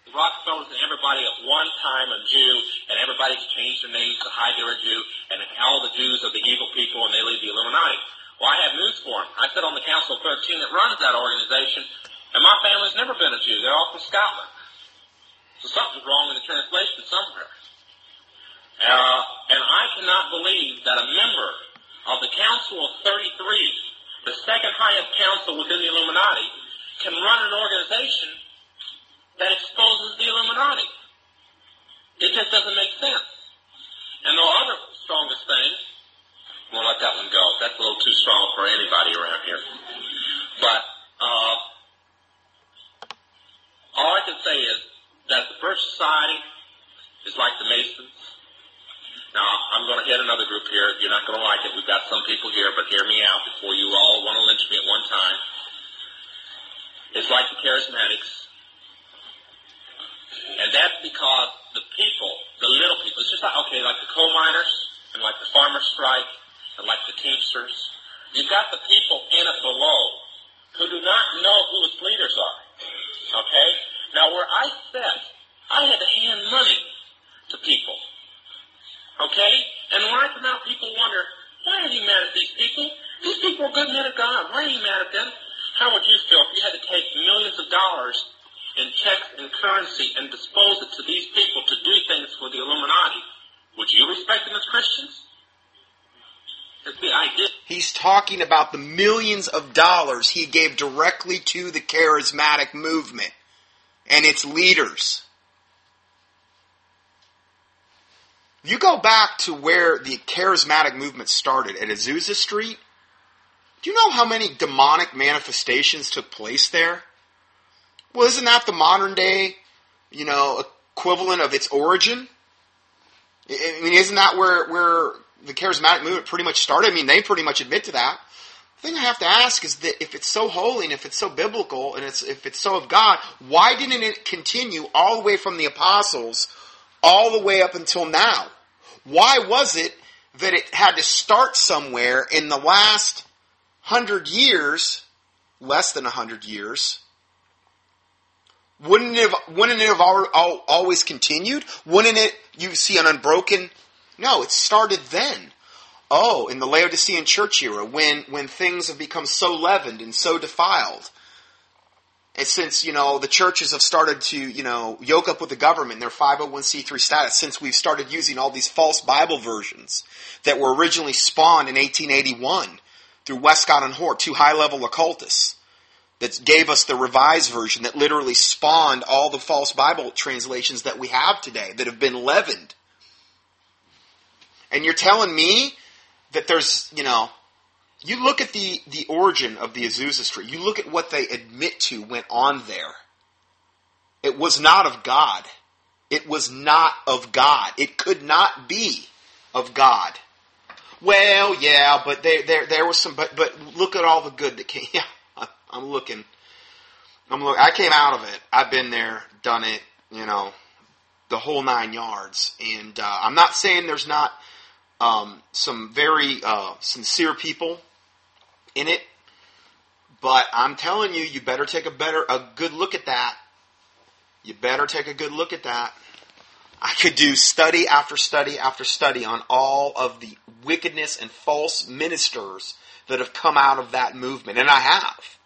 The Rockefellers and everybody at one time a Jew, and everybody's changed their names to hide they're a Jew, and all the Jews are the evil people, and they lead the Illuminati. Well, I have news for them. I sit on the Council of 13 that runs that organization, and my family's never been a Jew. They're all from Scotland. So something's wrong in the translation somewhere. Uh, and I cannot believe that a member of the Council of 33, the second highest council within the Illuminati, can run an organization that exposes the Illuminati. It just doesn't make sense. And the other strongest thing, we'll let that one go. That's a little too strong for anybody around here. But uh, all I can say is that the Birch Society is like the Masons. Now, I'm going to hit another group here. You're not going to like it. We've got some people here, but hear me out before you all want to lynch me at one time. It's like the Charismatics and that's because the people, the little people, it's just like, okay, like the coal miners and like the farmer strike and like the Teamsters. You've got the people in it below who do not know who its leaders are. Okay? Now where I sat, I had to hand money to people. Okay? And when I come out, people wonder, why are you mad at these people? These people are good men of God. Why are you mad at them? How would you feel if you had to take millions of dollars in checks and currency and dispose it to these people to do things for the Illuminati, would you respect them as Christians? He's talking about the millions of dollars he gave directly to the charismatic movement and its leaders. You go back to where the charismatic movement started at Azusa Street. Do you know how many demonic manifestations took place there? Well, isn't that the modern day, you know, equivalent of its origin? I mean, isn't that where where the charismatic movement pretty much started? I mean, they pretty much admit to that. Thing I have to ask is that if it's so holy and if it's so biblical and it's if it's so of God, why didn't it continue all the way from the apostles all the way up until now. Why was it that it had to start somewhere in the last hundred years, less than a hundred years? Wouldn't it have, wouldn't it have always continued? Wouldn't it, you see an unbroken? No, it started then. Oh, in the Laodicean church era, when, when things have become so leavened and so defiled. And since, you know, the churches have started to, you know, yoke up with the government, their 501c3 status, since we've started using all these false Bible versions that were originally spawned in 1881 through Westcott and Hort, two high level occultists that gave us the revised version that literally spawned all the false Bible translations that we have today that have been leavened. And you're telling me that there's, you know, you look at the, the origin of the Azusa Street, you look at what they admit to went on there. It was not of God. It was not of God. It could not be of God. Well, yeah, but there, there, there was some, but, but look at all the good that came. Yeah, I'm looking. I'm look. I came out of it. I've been there, done it. You know, the whole nine yards. And uh, I'm not saying there's not um, some very uh, sincere people in it, but I'm telling you, you better take a better, a good look at that. You better take a good look at that. I could do study after study after study on all of the wickedness and false ministers that have come out of that movement, and I have.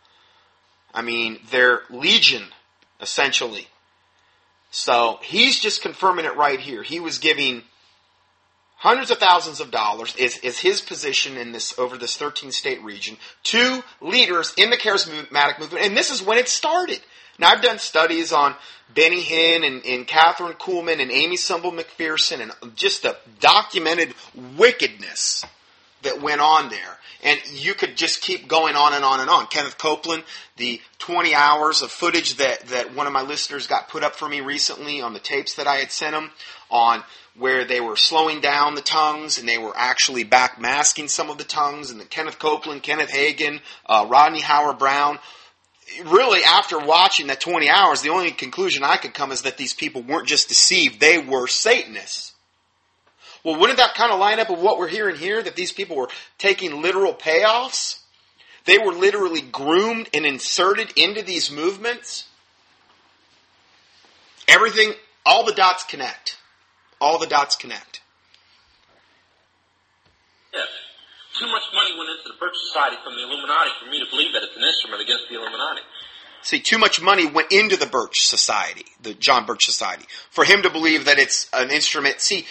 I mean, they're legion, essentially. So he's just confirming it right here. He was giving hundreds of thousands of dollars is, is his position in this over this 13 state region to leaders in the charismatic movement, and this is when it started. Now I've done studies on Benny Hinn and, and Kathryn Kuhlman and Aimee Semple McPherson and just the documented wickedness that went on there. And you could just keep going on and on and on. Kenneth Copeland, the 20 hours of footage that, that one of my listeners got put up for me recently on the tapes that I had sent him on where they were slowing down the tongues and they were actually back masking some of the tongues and the Kenneth Copeland, Kenneth Hagin, uh, Rodney Howard Browne. Really, after watching that 20 hours, the only conclusion I could come is that these people weren't just deceived, they were Satanists. Well, wouldn't that kind of line up with what we're hearing here? That these people were taking literal payoffs? They were literally groomed and inserted into these movements? Everything, all the dots connect. All the dots connect. Yes. Too much money went into the Birch Society from the Illuminati for me to believe that it's an instrument against the Illuminati. See, too much money went into the Birch Society, the John Birch Society, for him to believe that it's an instrument. See,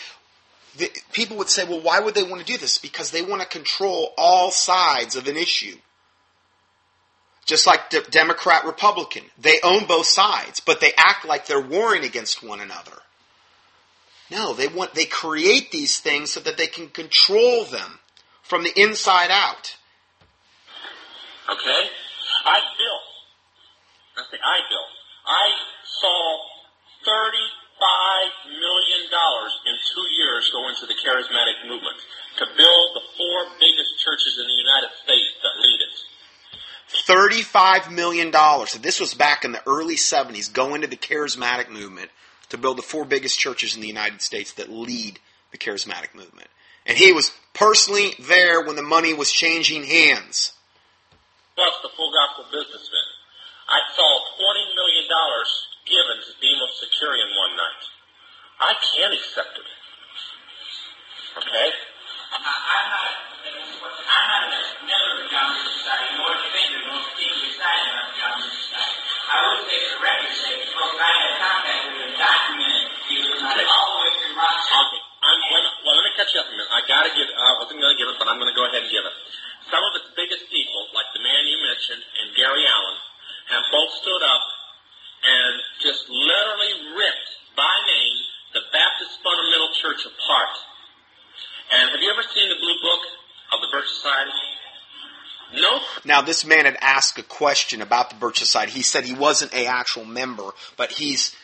the, people would say, well, why would they want to do this? Because they want to control all sides of an issue. Just like the Democrat Republican. They own both sides, but they act like they're warring against one another. No, they want they create these things so that they can control them from the inside out. Okay? I built. I say I built. I saw $35 million in two years go into the charismatic movement to build the four biggest churches in the United States that lead it. $35 million. So this was back in the early 70s, going to the charismatic movement to build the four biggest churches in the United States that lead the charismatic movement. And he was personally there when the money was changing hands. Plus the full gospel businessman. I saw $20 million given to Demos Shakarian one night. I can't accept it. Okay? I'm not, I'm not a member of the John Society, nor defender, nor particularly excited about the John Society. I would say for record's sake, because I had contact with a documented okay. all the way through Okay. I'm, well, well, let me catch you up a minute. I gotta give, uh, I wasn't gonna give it, but I'm gonna go ahead and give it. Some of its biggest people, like the man you mentioned and Gary Allen, have both stood up and just literally ripped by name the Baptist Fundamental Church apart. And have you ever seen the Blue Book of the Birch Society? No. Now, this man had asked a question about the Birch Society. He said he wasn't a actual member, but he's,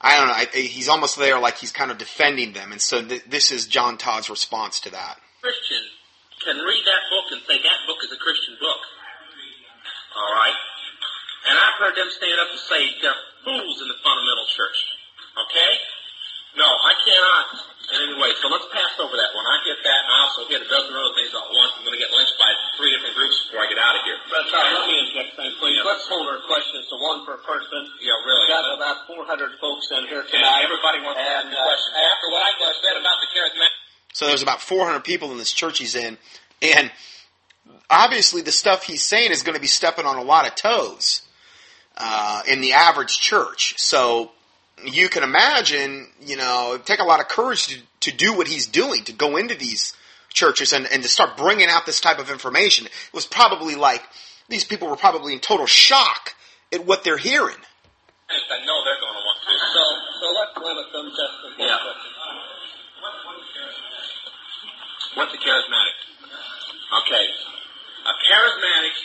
I don't know, he's almost there like he's kind of defending them. And so th- this is John Todd's response to that. Christian can read that book and say that book is a Christian book. All right? And I've heard them stand up and say they're fools in the fundamental church. Okay? No, I cannot in any way. So let's pass over that one. I get that, and I also hit a dozen other things at once. I'm going to get lynched by three different groups before I get out of here. But uh, let me interject thing, please. Yeah. Let's hold our questions to one per person. Yeah, really. We've got about 400 folks in here And tonight. everybody wants to ask uh, questions. After what I just said about the charismatic So there's about 400 people in this church he's in, and obviously the stuff he's saying is going to be stepping on a lot of toes uh, in the average church. So you can imagine, you know, it'd take a lot of courage to, to do what he's doing, to go into these churches and, and to start bringing out this type of information. It was probably like these people were probably in total shock at what they're hearing. I know they're going to want to. So, so let's limit them just to one Yeah. question. What's a charismatic? Okay. A charismatic,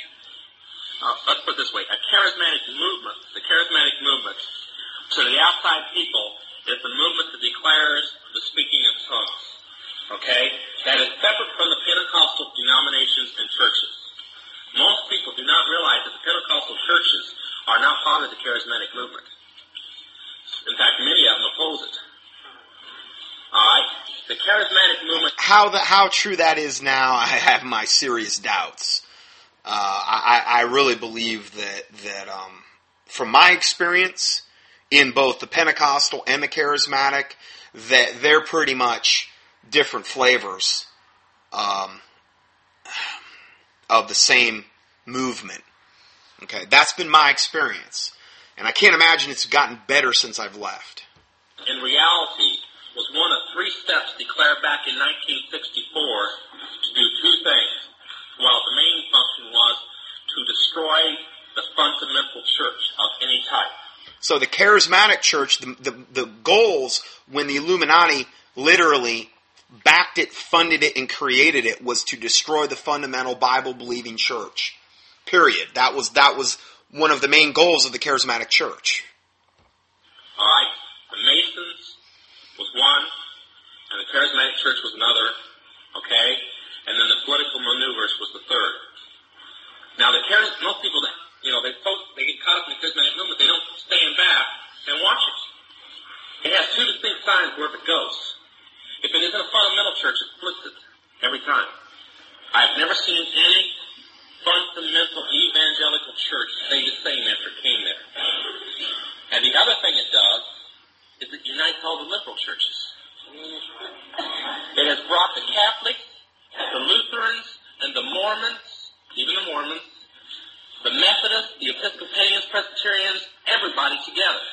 uh, let's put it this way, a charismatic movement, the charismatic movement to the outside people is the movement that declares the speaking of tongues. Okay? That is separate from the Pentecostal denominations and churches. Most people do not realize that the Pentecostal churches are not part of the charismatic movement. In fact, many of them oppose it. Alright? The charismatic movement how the, how true that is now, I have my serious doubts. Uh, I, I really believe that that um, from my experience in both the Pentecostal and the Charismatic, that they're pretty much different flavors um, of the same movement. Okay, that's been my experience, and I can't imagine it's gotten better since I've left. in reality was one of three steps declared back in 1964 to do two things. While the main function was to destroy the fundamental church of any type. So the charismatic church, the, the, the goals when the Illuminati literally backed it, funded it, and created it was to destroy the fundamental Bible believing church. Period. That was that was one of the main goals of the charismatic church. Alright? The Masons was one, and the Charismatic Church was another, okay? And then the political maneuvers was the third. Now the charis- most people that, you know, they post, they get caught up in the charismatic movement, they don't stand back and watch it. It has two distinct signs wherever it goes. If it isn't a fundamental church, it splits it every time. I've never seen any fundamental evangelical church stay the same after it came there. And the other thing it does is it unites all the liberal churches. It has brought the Catholics, the Lutherans, and the Mormons, even the Mormons, the Methodists, the Episcopalians, Presbyterians, everybody together.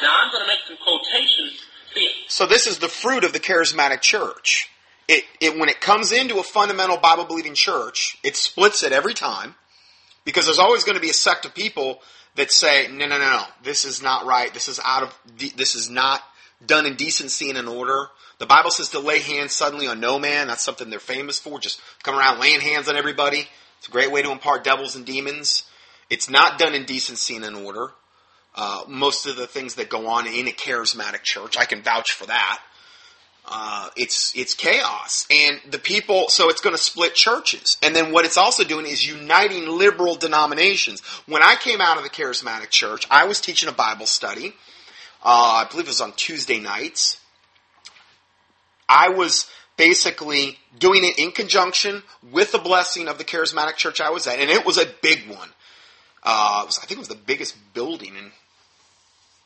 Now I'm going to make some quotations. See, So this is the fruit of the charismatic church. It, it when it comes into a fundamental Bible believing church, it splits it every time because there's always going to be a sect of people that say, no, no, no, no, this is not right. This is out of, this is not done in decency and in order. The Bible says to lay hands suddenly on no man. That's something they're famous for. Just come around laying hands on everybody. It's a great way to impart devils and demons. It's not done in decency and in order. Uh, most of the things that go on in a charismatic church, I can vouch for that. Uh, it's it's chaos, and the people. So it's going to split churches, and then what it's also doing is uniting liberal denominations. When I came out of the charismatic church, I was teaching a Bible study. Uh, I believe it was on Tuesday nights. I was basically doing it in conjunction with the blessing of the charismatic church I was at, and it was a big one. Uh, was, I think it was the biggest building in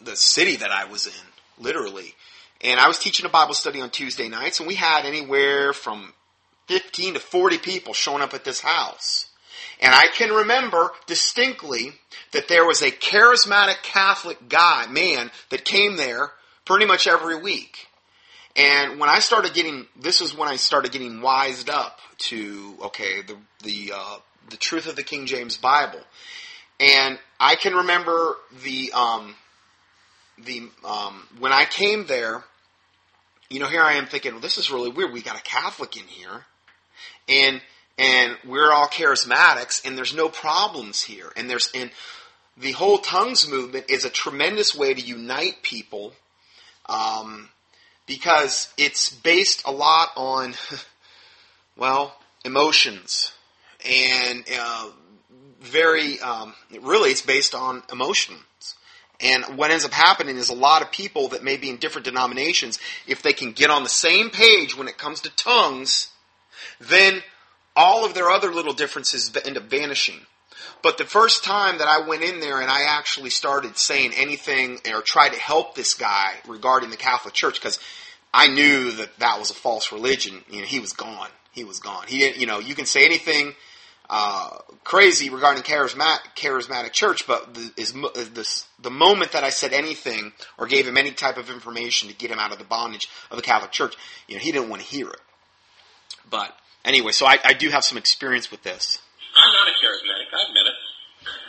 the city that I was in, literally. And I was teaching a Bible study on Tuesday nights, and we had anywhere from 15 to 40 people showing up at this house. And I can remember distinctly that there was a charismatic Catholic guy, man, that came there pretty much every week. And when I started getting, this is when I started getting wised up to, okay, the, the, uh, the truth of the King James Bible. And I can remember the, um, the, um, when I came there, you know, here I am thinking, well, this is really weird. We got a Catholic in here. And, and we're all charismatics and there's no problems here. And there's, and the whole tongues movement is a tremendous way to unite people. Um, because it's based a lot on, well, emotions and uh, very, um, really, it's based on emotions And what ends up happening is a lot of people that may be in different denominations, if they can get on the same page when it comes to tongues, then all of their other little differences end up vanishing. But the first time that I went in there and I actually started saying anything or tried to help this guy regarding the Catholic Church, because I knew that that was a false religion, you know, he was gone. He was gone. He didn't, you know, you can say anything uh, crazy regarding charismatic, charismatic church, but the, is this, the moment that I said anything or gave him any type of information to get him out of the bondage of the Catholic Church, you know, he didn't want to hear it. But anyway, so I, I do have some experience with this. I'm not a charismatic, I admit it.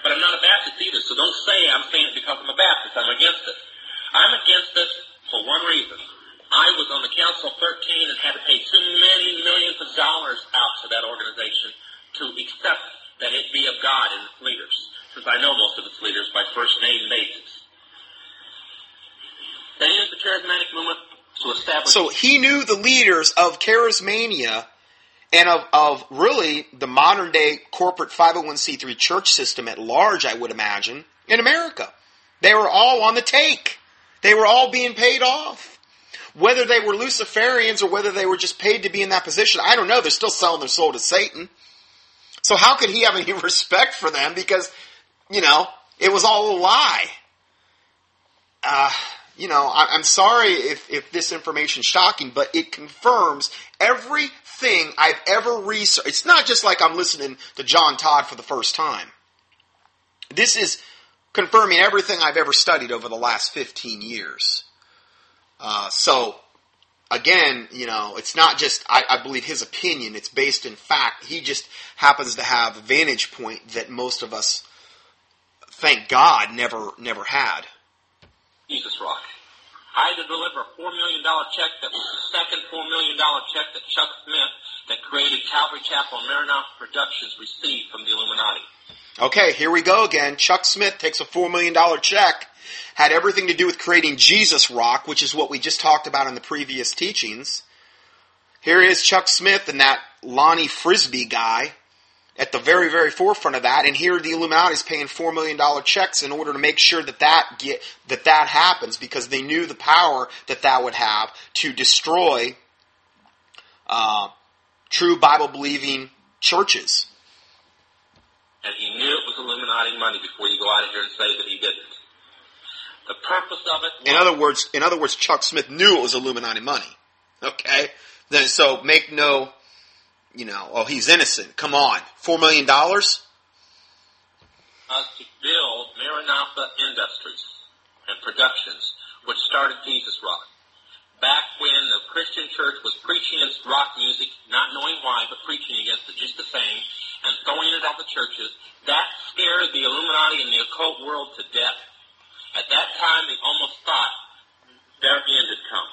But I'm not a Baptist either, so don't say I'm saying it because I'm a Baptist. I'm against it. I'm against it for one reason. I was on the Council of 13 and had to pay too many millions of dollars out to that organization to accept that it be of God and its leaders, since I know most of its leaders by first name basis. They used the charismatic movement to establish. So he knew the leaders of charismania and of, of really the modern day corporate 501c3 church system at large, I would imagine, in America. They were all on the take. They were all being paid off. Whether they were Luciferians or whether they were just paid to be in that position, I don't know. They're still selling their soul to Satan. So how could he have any respect for them? Because, you know, it was all a lie. Uh, you know, I, am sorry if, if this information is shocking, but it confirms everything I've ever researched. It's not just like I'm listening to John Todd for the first time. This is confirming everything I've ever studied over the last 15 years. Uh, so, again, you know, it's not just, I, I, believe, his opinion. It's based in fact. He just happens to have a vantage point that most of us, thank God, never never had. Jesus Rock. I had to deliver a $4 million check that was the second $4 million check that Chuck Smith, that created Calvary Chapel and Maranatha Productions, received from the Illuminati. Okay, here we go again. Chuck Smith takes a $4 million check had everything to do with creating Jesus Rock, which is what we just talked about in the previous teachings. Here is Chuck Smith and that Lonnie Frisbee guy at the very, very forefront of that. And here the Illuminati is paying $4 million checks in order to make sure that that, get, that that happens because they knew the power that that would have to destroy uh, true Bible believing churches. And he knew it was Illuminati money before you go out of here and say that he didn't. The purpose of it. in other words, in other words, Chuck Smith knew it was Illuminati money. Okay, then so make no, you know, oh he's innocent. Come on, four million dollars. Us to build Maranatha Industries and Productions, which started Jesus Rock. Back when the Christian church was preaching against rock music, not knowing why, but preaching against it just the same, and throwing it at the churches, that scared the Illuminati and the occult world to death. At that time, they almost thought their end had come.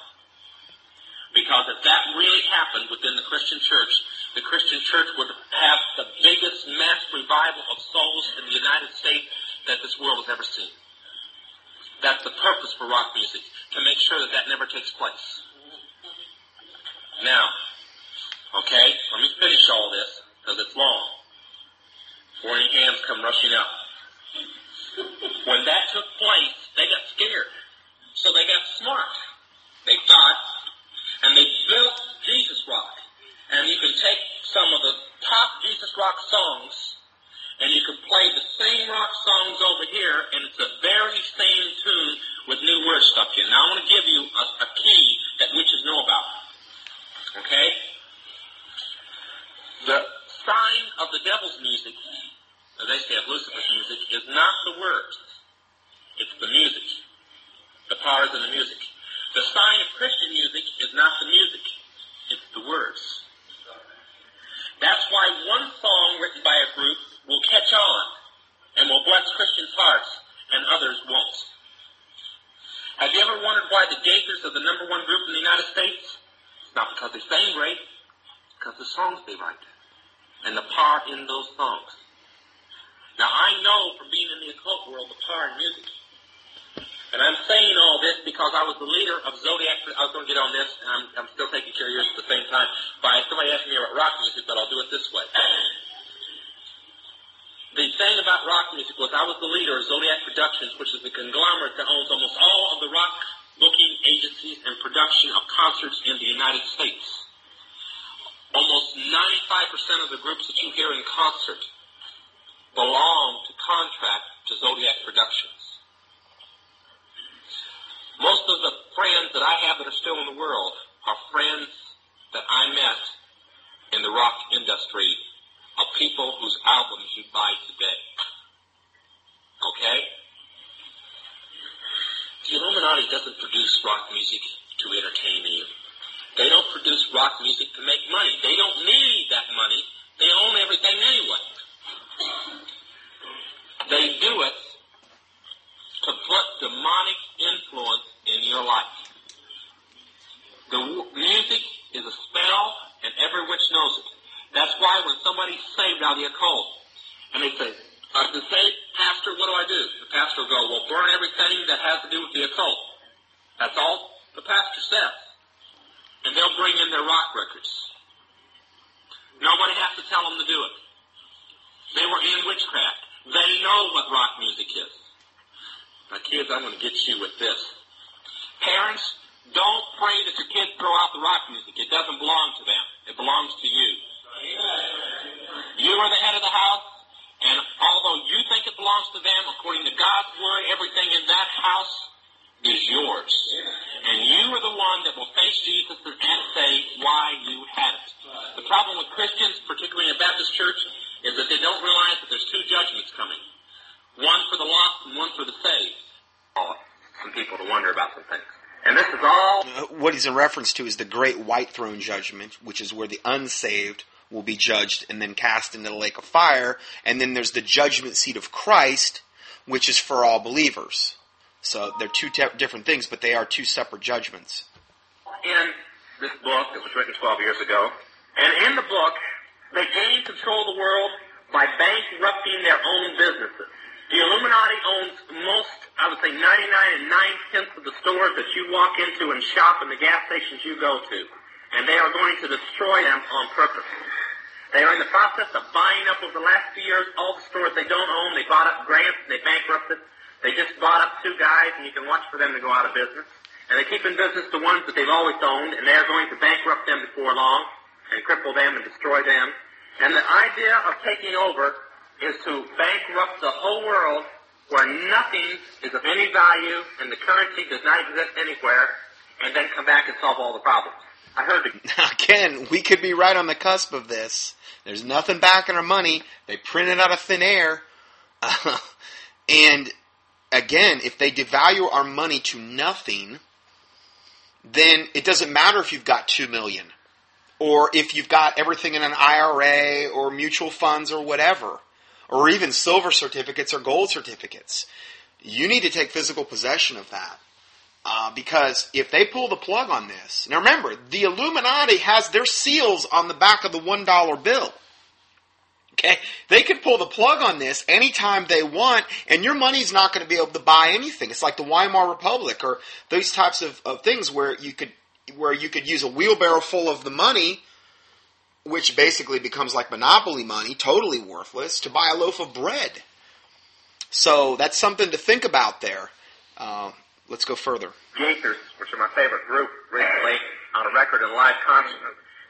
Because if that really happened within the Christian church, the Christian church would have the biggest mass revival of souls in the United States that this world has ever seen. That's the purpose for rock music, to make sure that that never takes place. Now, okay, let me finish all this, because it's long. Before any hands come rushing up. When that took place, they got scared. So they got smart. They thought, and they built Jesus Rock. And you can take some of the top Jesus Rock songs, and you can play the same rock songs over here, and it's the very same tune with new words stuck in. Now I want to give you a, a key that witches know about. Okay? The sign of the devil's music as they say of Lucifer's music, is not the words. It's the music. The power is in the music. The sign of Christian music is not the music. It's the words. That's why one song written by a group will catch on and will bless Christians' hearts and others won't. Have you ever wondered why the Gaithers are the number one group in the United States? Not because they sing great, because the songs they write and the power in those songs. Now I know from being in the occult world the power in music. And I'm saying all this because I was the leader of Zodiac. I was going to get on this, and I'm, I'm still taking care of yours at the same time. By somebody asking me about rock music, but I'll do it this way. The thing about rock music was I was the leader of Zodiac Productions, which is the conglomerate that owns almost all of the rock booking agencies and production of concerts in the United States. Almost 95% of the groups that you hear in concert belong to contract to Zodiac Productions. Most of the friends that I have that are still in the world are friends that I met in the rock industry of people whose albums you buy today. Okay? The Illuminati doesn't produce rock music to entertain you. They don't produce rock music to make money. They don't need that money. They own everything anyway. They do it to put demonic influence in your life. The music is a spell, and every witch knows it. That's why when somebody's saved out of the occult, and they say, I've been saved, Pastor, what do I do? The pastor will go, well, burn everything that has to do with the occult. That's all the pastor says. And they'll bring in their rock records. Nobody has to tell them to do it. They were in witchcraft. They know what rock music is. Now, kids, I'm going to get you with this. Parents, don't pray that your kids throw out the rock music. It doesn't belong to them. It belongs to you. You are the head of the house, and although you think it belongs to them, according to God's word, everything in that house is yours. And you are the one that will face Jesus and say why you had it. The problem with Christians, particularly in a Baptist church, is that they don't realize that there's two judgments coming. One for the lost and one for the saved. Oh, some people to wonder about some things. And this is all Uh, What he's in reference to is the great white throne judgment, which is where the unsaved will be judged and then cast into the lake of fire. And then there's the judgment seat of Christ, which is for all believers. So they're two te- different things, but they are two separate judgments. in this book that was written 12 years ago. And in the book, they gain control of the world by bankrupting their own businesses. The Illuminati owns most, I would say 99 and 9 tenths of the stores that you walk into and shop and the gas stations you go to. And they are going to destroy them on purpose. They are in the process of buying up over the last few years all the stores they don't own. They bought up grants and they bankrupted. They just bought up two guys and you can watch for them to go out of business. And they keep in business the ones that they've always owned and they're going to bankrupt them before long and cripple them and destroy them. And the idea of taking over is to bankrupt the whole world where nothing is of any value and the currency does not exist anywhere and then come back and solve all the problems. I heard Now, again, we could be right on the cusp of this. There's nothing backing our money. They print it out of thin air. Uh, and again, if they devalue our money to nothing, then it doesn't matter if you've got two million or if you've got everything in an IRA or mutual funds or whatever, or even silver certificates or gold certificates. You need to take physical possession of that. Uh, because if they pull the plug on this, now remember, the Illuminati has their seals on the back of the one dollar bill. Okay, they can pull the plug on this anytime they want, and your money's not going to be able to buy anything. It's like the Weimar Republic or those types of, of things where you could where you could use a wheelbarrow full of the money, which basically becomes like monopoly money, totally worthless, to buy a loaf of bread. So that's something to think about there. Uh, let's go further. Gaithers, which are my favorite group recently, on a record in live concert.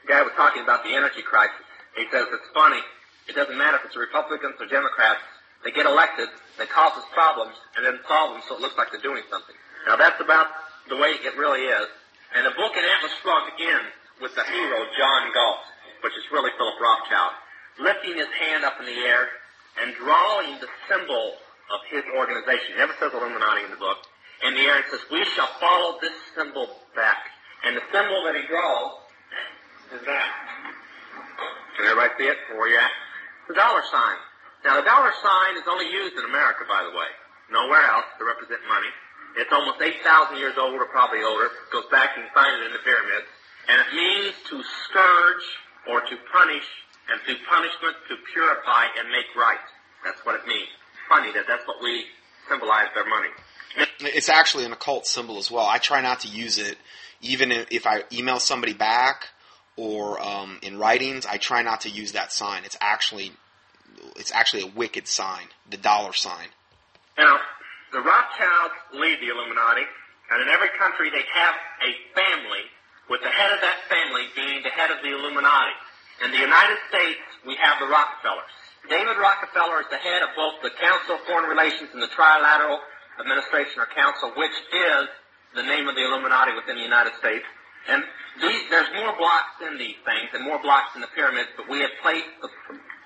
The guy was talking about the energy crisis. He says it's funny. It doesn't matter if it's Republicans or Democrats. They get elected, they cause us problems, and then solve them so it looks like they're doing something. Now that's about the way it really is. And the book in Atlas Shrugged ends with the hero, John Galt, which is really Philip Rothschild, lifting his hand up in the air and drawing the symbol of his organization. He never says Illuminati in the book. In the air, it says, we shall follow this symbol back. And the symbol that he draws is that. Can everybody see it where you're at? The dollar sign. Now, the dollar sign is only used in America, by the way. Nowhere else to represent money. It's almost 8,000 years old, or probably older. Goes back, you can find it in the pyramids. And it means to scourge or to punish, and through punishment to purify and make right. That's what it means. Funny that that's what we symbolize their money. It's actually an occult symbol as well. I try not to use it, even if I email somebody back or um, in writings. I try not to use that sign. It's actually it's actually a wicked sign, the dollar sign. Now, the Rothschilds lead the Illuminati, And in every country, they have a family, with the head of that family being the head of the Illuminati. In the United States, we have the Rockefellers. David Rockefeller is the head of both the Council of Foreign Relations and the Trilateral Administration or Council, which is the name of the Illuminati within the United States. And these, there's more blocks in these things and more blocks in the pyramids, but we have placed the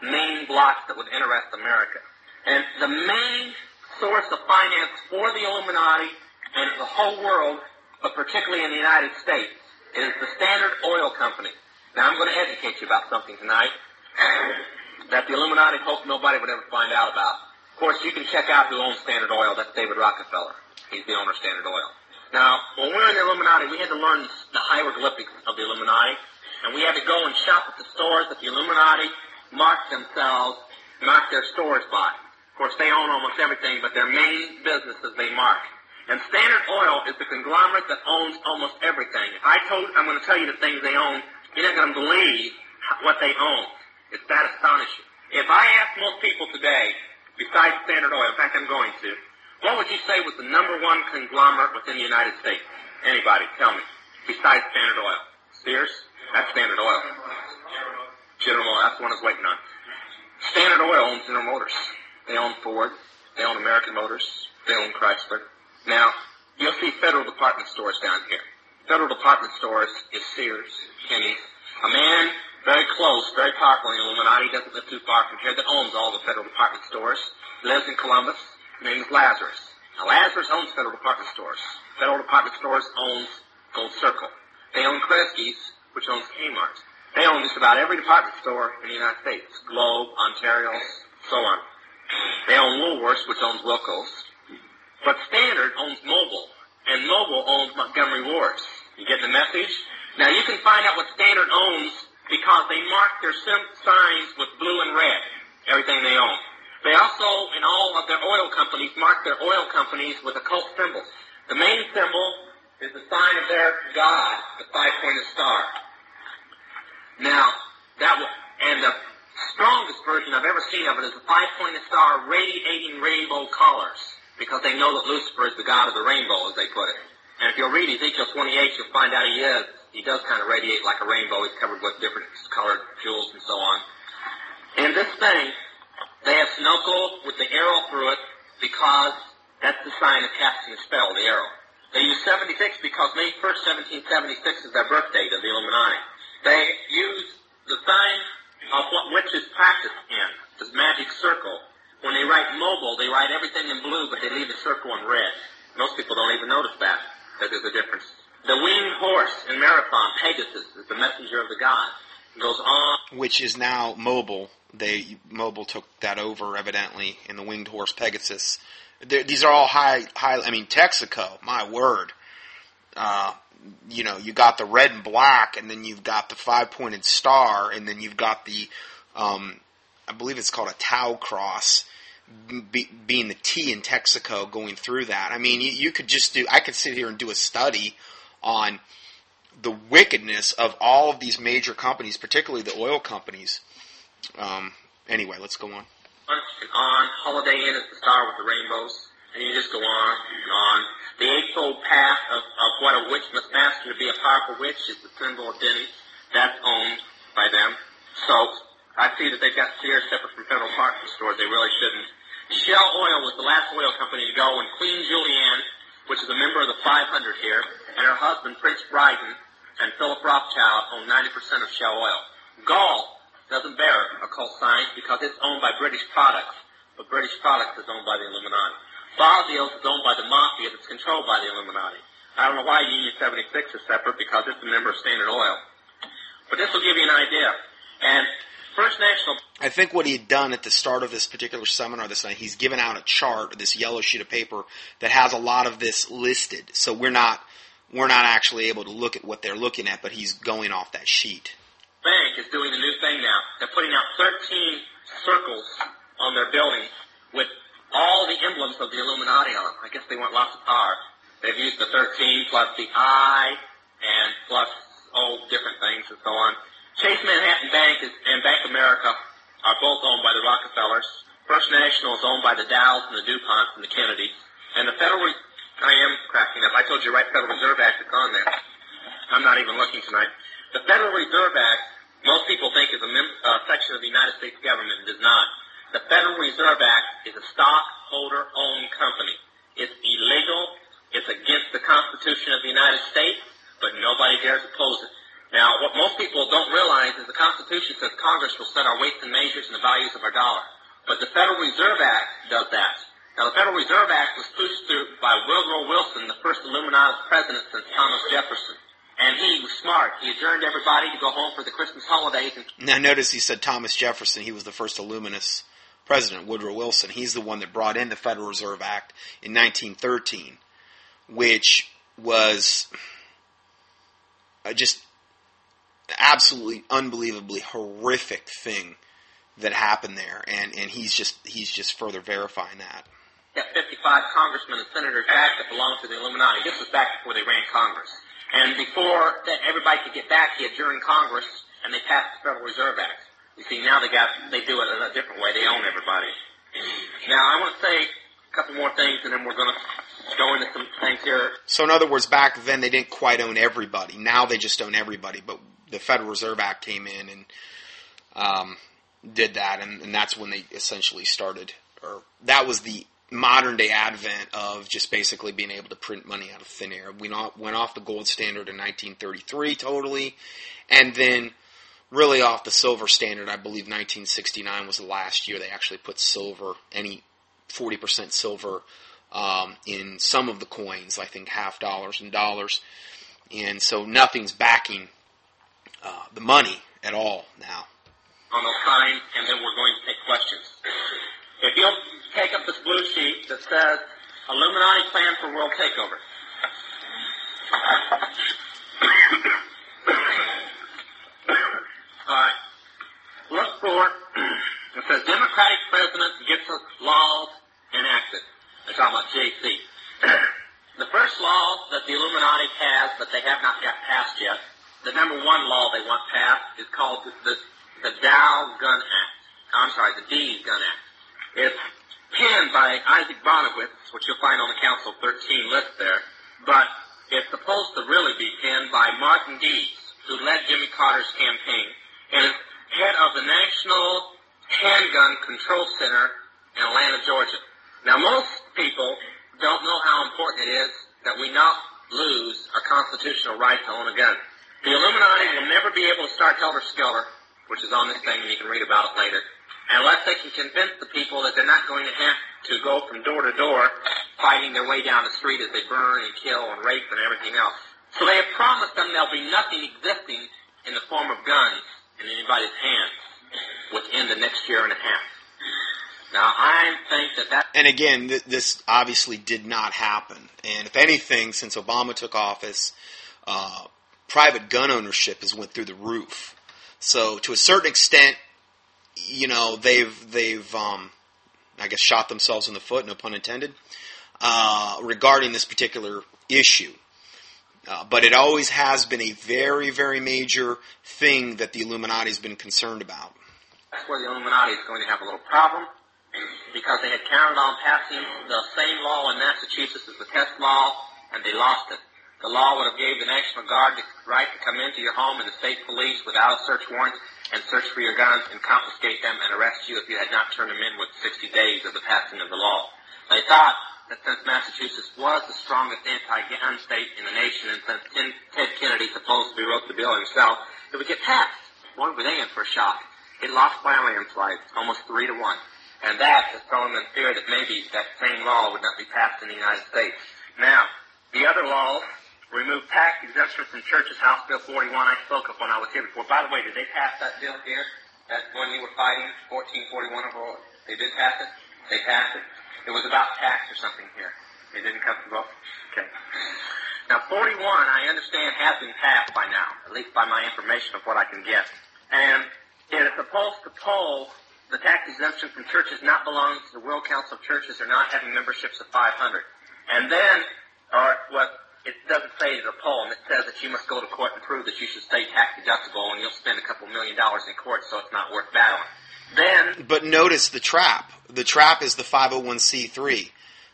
main blocks that would interest America. And the main source of finance for the Illuminati and the whole world, but particularly in the United States, is the Standard Oil Company. Now I'm going to educate you about something tonight that the Illuminati hoped nobody would ever find out about. Of course, you can check out who owns Standard Oil. That's David Rockefeller. He's the owner of Standard Oil. Now, when we were in the Illuminati, we had to learn the hieroglyphics of the Illuminati, and we had to go and shop at the stores that the Illuminati marked themselves, marked their stores by. Course, they own almost everything, but their main businesses they mark. And Standard Oil is the conglomerate that owns almost everything. If I told, I'm going to tell you the things they own, you're not going to believe what they own. It's that astonishing. If I ask most people today, besides Standard Oil, in fact, I'm going to, what would you say was the number one conglomerate within the United States? Anybody, tell me. Besides Standard Oil. Sears? That's Standard Oil. General Oil, that's the one I was waiting on. Standard Oil owns General Motors. They own Ford. They own American Motors. They own Chrysler. Now, you'll see federal department stores down here. Federal department stores is Sears, Kenny's. A man very close, very powerful in Illuminati, doesn't live too far from here, that owns all the federal department stores. Lives in Columbus. His name is Lazarus. Now, Lazarus owns federal department stores. Federal department stores owns Gold Circle. They own Kresge's, which owns Kmart. They own just about every department store in the United States. Globe, Ontario, so on. They own Woolworths, which owns Woolco's. But Standard owns Mobil, and Mobil owns Montgomery Ward's. You get the message? Now you can find out what Standard owns because they mark their sim- signs with blue and red, everything they own. They also, in all of their oil companies, mark their oil companies with occult symbols. The main symbol is the sign of their god, the five-pointed star. Now, that w- and the strongest version I've ever seen of it is the five-pointed star radiating rainbow colors, because they know that Lucifer is the god of the rainbow, as they put it. And if you'll read Ezekiel 28, you'll find out he is. He does kind of radiate like a rainbow. He's covered with different colored jewels and so on. And this thing, they have snorkel with the arrow through it because that's the sign of casting a spell, the arrow. They use 76 because May 1st, 1776 is their birth date of the Illuminati. They use the sign of what witches practice in, this magic circle. When they write Mobil, they write everything in blue, but they leave the circle in red. Most people don't even notice that, that there's a difference. The winged horse in Marathon, Pegasus, is the messenger of the god. It goes on which is now Mobil. They Mobil took that over evidently in the winged horse Pegasus. They're, these are all high high. I mean Texaco, my word. Uh, you know, you got the red and black, and then you've got the five pointed star, and then you've got the, um, I believe it's called a Tau cross, be, being the T in Texaco going through that. I mean, you, you could just do. I could sit here and do a study on the wickedness of all of these major companies, particularly the oil companies. Um, anyway, let's go on. on. Holiday Inn is the star with the rainbows. And you just go on and on. The Eightfold Path of, of what a witch must master to be a powerful witch is the symbol of Denny's. That's owned by them. So, I see that they've got Sears separate from Federal Department Stores. They really shouldn't. Shell Oil was the last oil company to go, and Queen Juliana, which is a member of the 500 here, and her husband, Prince Bryden, and Philip Rothschild own 90% of Shell Oil. Gall doesn't bear occult signs because it's owned by British Products, but British Products is owned by the Illuminati. Barzios is owned by the Mafia that's controlled by the Illuminati. I don't know why Union 76 is separate because it's a member of Standard Oil. But this will give you an idea. And First National I think what he had done at the start of this particular seminar this night, he's given out a chart, this yellow sheet of paper that has a lot of this listed. So we're not we're not actually able to look at what they're looking at, but he's going off that sheet. Bank is doing a new thing now. They're putting out 13 circles on their buildings with all the emblems of the Illuminati on them. I guess they want lots of power. They've used the 13 plus the I and plus, oh, different things and so on. Chase Manhattan Bank is, and Bank America are both owned by the Rockefellers. First National is owned by the Dows and the DuPonts and the Kennedys. And the Federal, I am cracking up. I told you right Federal Reserve Act is on there. I'm not even looking tonight. The Federal Reserve Act, most people think is a mem- uh, section of the United States government. It is not. The Federal Reserve Act is a stockholder-owned company. It's illegal. It's against the Constitution of the United States, but nobody dares oppose it. Now, what most people don't realize is the Constitution says Congress will set our weights and measures and the values of our dollar. But the Federal Reserve Act does that. Now, the Federal Reserve Act was pushed through by Woodrow Wilson, the first Illuminati president since Thomas Jefferson. And he was smart. He adjourned everybody to go home for the Christmas holidays and Now, notice he said Thomas Jefferson. He was the first Illuminous president. Woodrow Wilson. He's the one that brought in the Federal Reserve Act in 1913, which was uh, just absolutely unbelievably horrific thing that happened there. And and he's just he's just further verifying that. got 55 congressmen and senators back that belonged to the Illuminati. This was back before they ran Congress. And before that everybody could get back, he adjourned Congress and they passed the Federal Reserve Act. You see, now they got, they do it in a different way. They own everybody. Now, I want to say a couple more things and then we're going to go into some things here. So in other words, back then they didn't quite own everybody. Now they just own everybody. But the Federal Reserve Act came in and um, did that, and, and that's when they essentially started, or that was the modern day advent of just basically being able to print money out of thin air. We not, went off the gold standard in 1933 totally, and then really off the silver standard. I believe 1969 was the last year they actually put silver, any 40% silver um, in some of the coins, I think half dollars and dollars. And so nothing's backing uh, the money at all now. on those signs, and then we're going to take questions. If you'll take up this blue sheet that says Illuminati plan for world takeover. All right. Look for it says Democratic president gets laws enacted. They're talking about JC. the first law that the Illuminati has, but they have not got passed yet, the number one law they want passed is called the, the, the Dow Gun Act. I'm sorry, the Dees Gun Act. It's penned by Isaac Bonewits, which you'll find on the Council 13 list there, but it's supposed to really be penned by Martin Dees, who led Jimmy Carter's campaign, and head of the National Handgun Control Center in Atlanta, Georgia. Now, most people don't know how important it is that we not lose our constitutional right to own a gun. The Illuminati will never be able to start Helter Skelter, which is on this thing, and you can read about it later, unless they can convince the people that they're not going to have to go from door to door fighting their way down the street as they burn and kill and rape and everything else. So they have promised them there'll be nothing existing in the form of guns in anybody's hands within the next year and a half. Now, I think that that And again, th- this obviously did not happen. And if anything, since Obama took office, uh, private gun ownership has went through the roof. So to a certain extent, you know, they've they've um, I guess shot themselves in the foot, no pun intended, uh, regarding this particular issue. Uh, but it always has been a very, very major thing that the Illuminati's been concerned about. that's where the Illuminati is going to have a little problem because they had counted on passing the same law in Massachusetts as the test law, and they lost it. The law would have gave the National Guard the right to come into your home and the state police without a search warrant and search for your guns and confiscate them and arrest you if you had not turned them in within 60 days of the passing of the law. They thought that since Massachusetts was the strongest anti-gun state in the nation and since Ted Ted Kennedy supposedly wrote the bill himself, it would get passed. What were they in for a shock? It lost by a landslide, almost three to one. And that has thrown them fear that maybe that same law would not be passed in the United States. Now, the other laws remove tax exemption from churches, House Bill 41 I spoke of when I was here before. By the way, did they pass that bill here? That one you were fighting, 1441 of all? They did pass it? They passed it? It was about tax or something here. They didn't come vote? Okay. Now, 41, I understand, has been passed by now, at least by my information of what I can get. And it is supposed to poll the tax exemption from churches not belonging to the World Council of Churches or not having memberships of 500. And then, or what it doesn't say is a poll, and it says that you must go to court and prove that you should stay tax deductible, and you'll spend a couple million dollars in court, so it's not worth battling. Then, But notice the trap. The trap is the 501c3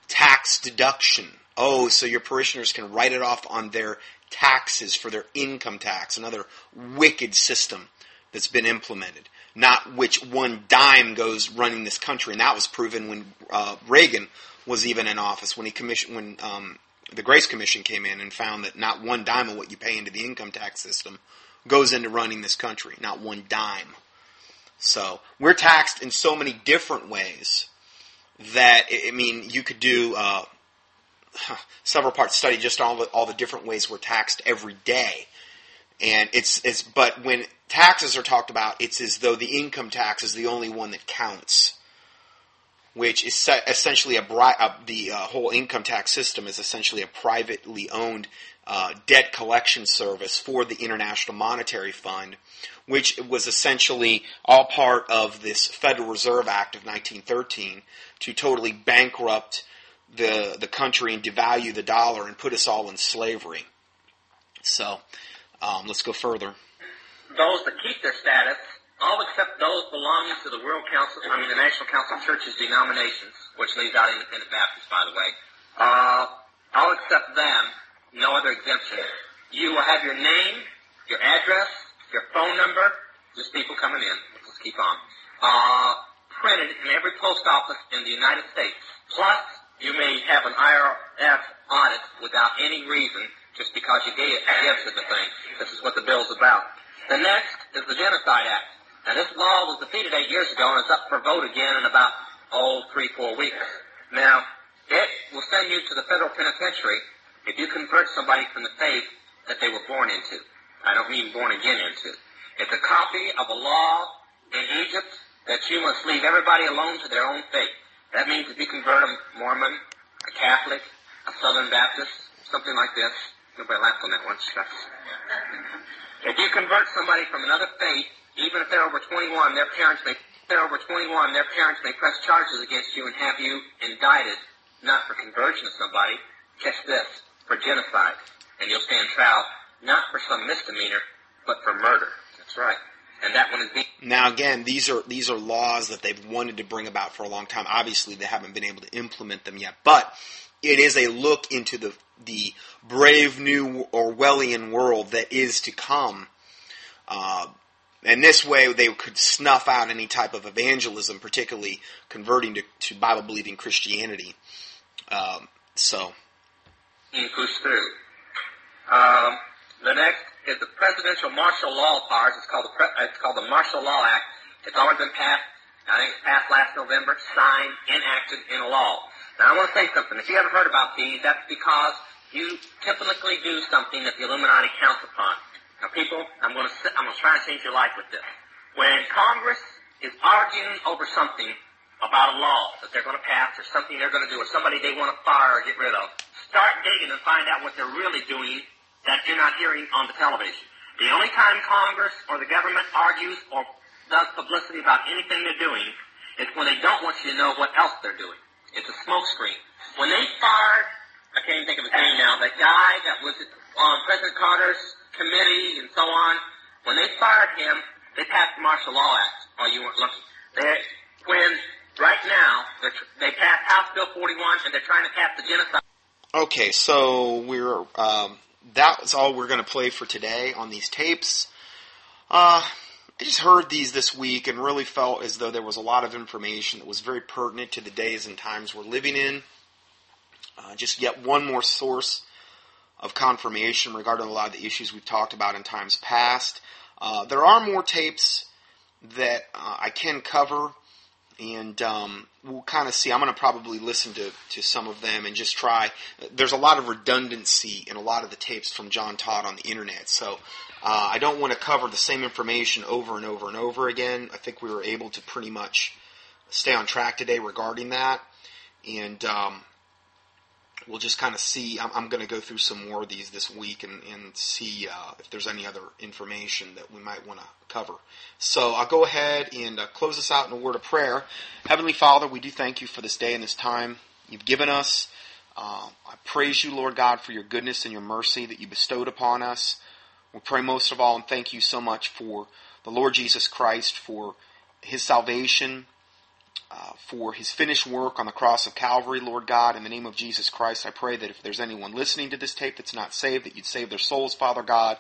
tax deduction. Oh, so your parishioners can write it off on their taxes for their income tax. Another wicked system that's been implemented. Not which one dime goes running this country, and that was proven when uh, Reagan was even in office when he commissioned when um, the Grace Commission came in and found that not one dime of what you pay into the income tax system goes into running this country. Not one dime. So we're taxed in so many different ways that I mean you could do uh, several part study just all the all the different ways we're taxed every day, and it's it's but when taxes are talked about, it's as though the income tax is the only one that counts, which is essentially a uh, the uh, whole income tax system is essentially a privately owned uh, debt collection service for the International Monetary Fund, which was essentially all part of this Federal Reserve Act of 1913 to totally bankrupt the the country and devalue the dollar and put us all in slavery. So um, let's go further. Those that keep their status, all except those belonging to the World Council, I mean the National Council of Churches denominations, which leaves out Independent Baptists, by the way. Uh, all except them, no other exemption. You will have your name, your address, your phone number, just people coming in. Let's keep on. Uh, printed in every post office in the United States. Plus, you may have an IRS audit without any reason just because you gave, gave such a thing. This is what the bill's about. The next is the Genocide Act. Now, this law was defeated eight years ago, and it's up for vote again in about, oh, three, four weeks. Now, it will send you to the federal penitentiary if you convert somebody from the faith that they were born into. I don't mean born again into. It's a copy of a law in Egypt that you must leave everybody alone to their own fate. That means if you convert a Mormon, a Catholic, a Southern Baptist, something like this, nobody laughed on that one. If you convert somebody from another faith, even if they're over 21, their parents may, they're over 21, their parents may press charges against you and have you indicted, not for conversion of somebody, catch this, for genocide. And you'll stand trial, not for some misdemeanor, but for murder. That's right and that one is being. Now, again, these are these are laws that they've wanted to bring about for a long time. Obviously, they haven't been able to implement them yet, but it is a look into the the brave new Orwellian world that is to come. Uh, and this way, they could snuff out any type of evangelism, particularly converting to, to Bible believing Christianity. Um, so, through. Um, the next is the presidential martial law powers. It's called the Pre- uh, it's called the Martial Law Act. It's already been passed. I think it was passed last November, signed, enacted in law. Now I want to say something. If you haven't heard about these, that's because you typically do something that the Illuminati counts upon. Now, people, I'm going to I'm going to try and change your life with this. When Congress is arguing over something about a law that they're going to pass or something they're going to do or somebody they want to fire or get rid of, start digging and find out what they're really doing that you're not hearing on the television. The only time Congress or the government argues or does publicity about anything they're doing is when they don't want you to know what else they're doing. It's a smokescreen. When they fired, I can't even think of his name now, that guy that was on President Carter's committee and so on, when they fired him, they passed the Martial Law Act. Oh, you weren't looking. They, when right now they passed House Bill 41 and they're trying to pass the genocide. Okay, so we're um, that's all we're going to play for today on these tapes. Uh, I just heard these this week and really felt as though there was a lot of information that was very pertinent to the days and times we're living in. Uh, just yet one more source of confirmation regarding a lot of the issues we've talked about in times past. Uh, there are more tapes that uh, I can cover and um, we'll kind of see. I'm going to probably listen to, to some of them and just try. There's a lot of redundancy in a lot of the tapes from John Todd on the internet, so uh, I don't want to cover the same information over and over and over again. I think we were able to pretty much stay on track today regarding that, and um, we'll just kind of see. I'm, I'm going to go through some more of these this week and, and see uh, if there's any other information that we might want to cover. So I'll go ahead and uh, close this out in a word of prayer. Heavenly Father, we do thank you for this day and this time you've given us. Uh, I praise you, Lord God, for your goodness and your mercy that you bestowed upon us. We pray most of all and thank you so much for the Lord Jesus Christ, for his salvation, uh, for his finished work on the cross of Calvary, Lord God. In the name of Jesus Christ, I pray that if there's anyone listening to this tape that's not saved, that you'd save their souls, Father God,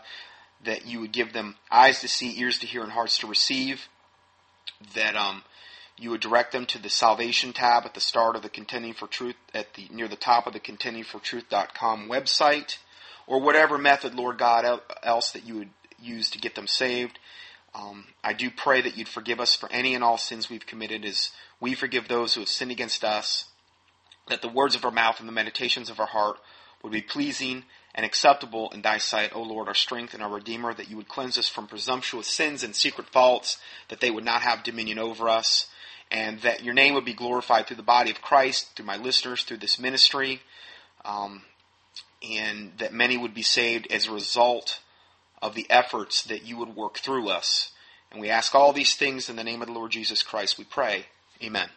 that you would give them eyes to see, ears to hear, and hearts to receive, that um, you would direct them to the salvation tab at the start of the contending for truth at the near the top of the contendingfortruth.com website or whatever method lord god else that you would use to get them saved um, i do pray that you'd forgive us for any and all sins we've committed as we forgive those who have sinned against us that the words of our mouth and the meditations of our heart would be pleasing and acceptable in thy sight, O Lord, our strength and our Redeemer, that you would cleanse us from presumptuous sins and secret faults, that they would not have dominion over us, and that your name would be glorified through the body of Christ, through my listeners, through this ministry, um, and that many would be saved as a result of the efforts that you would work through us. And we ask all these things in the name of the Lord Jesus Christ, we pray. Amen.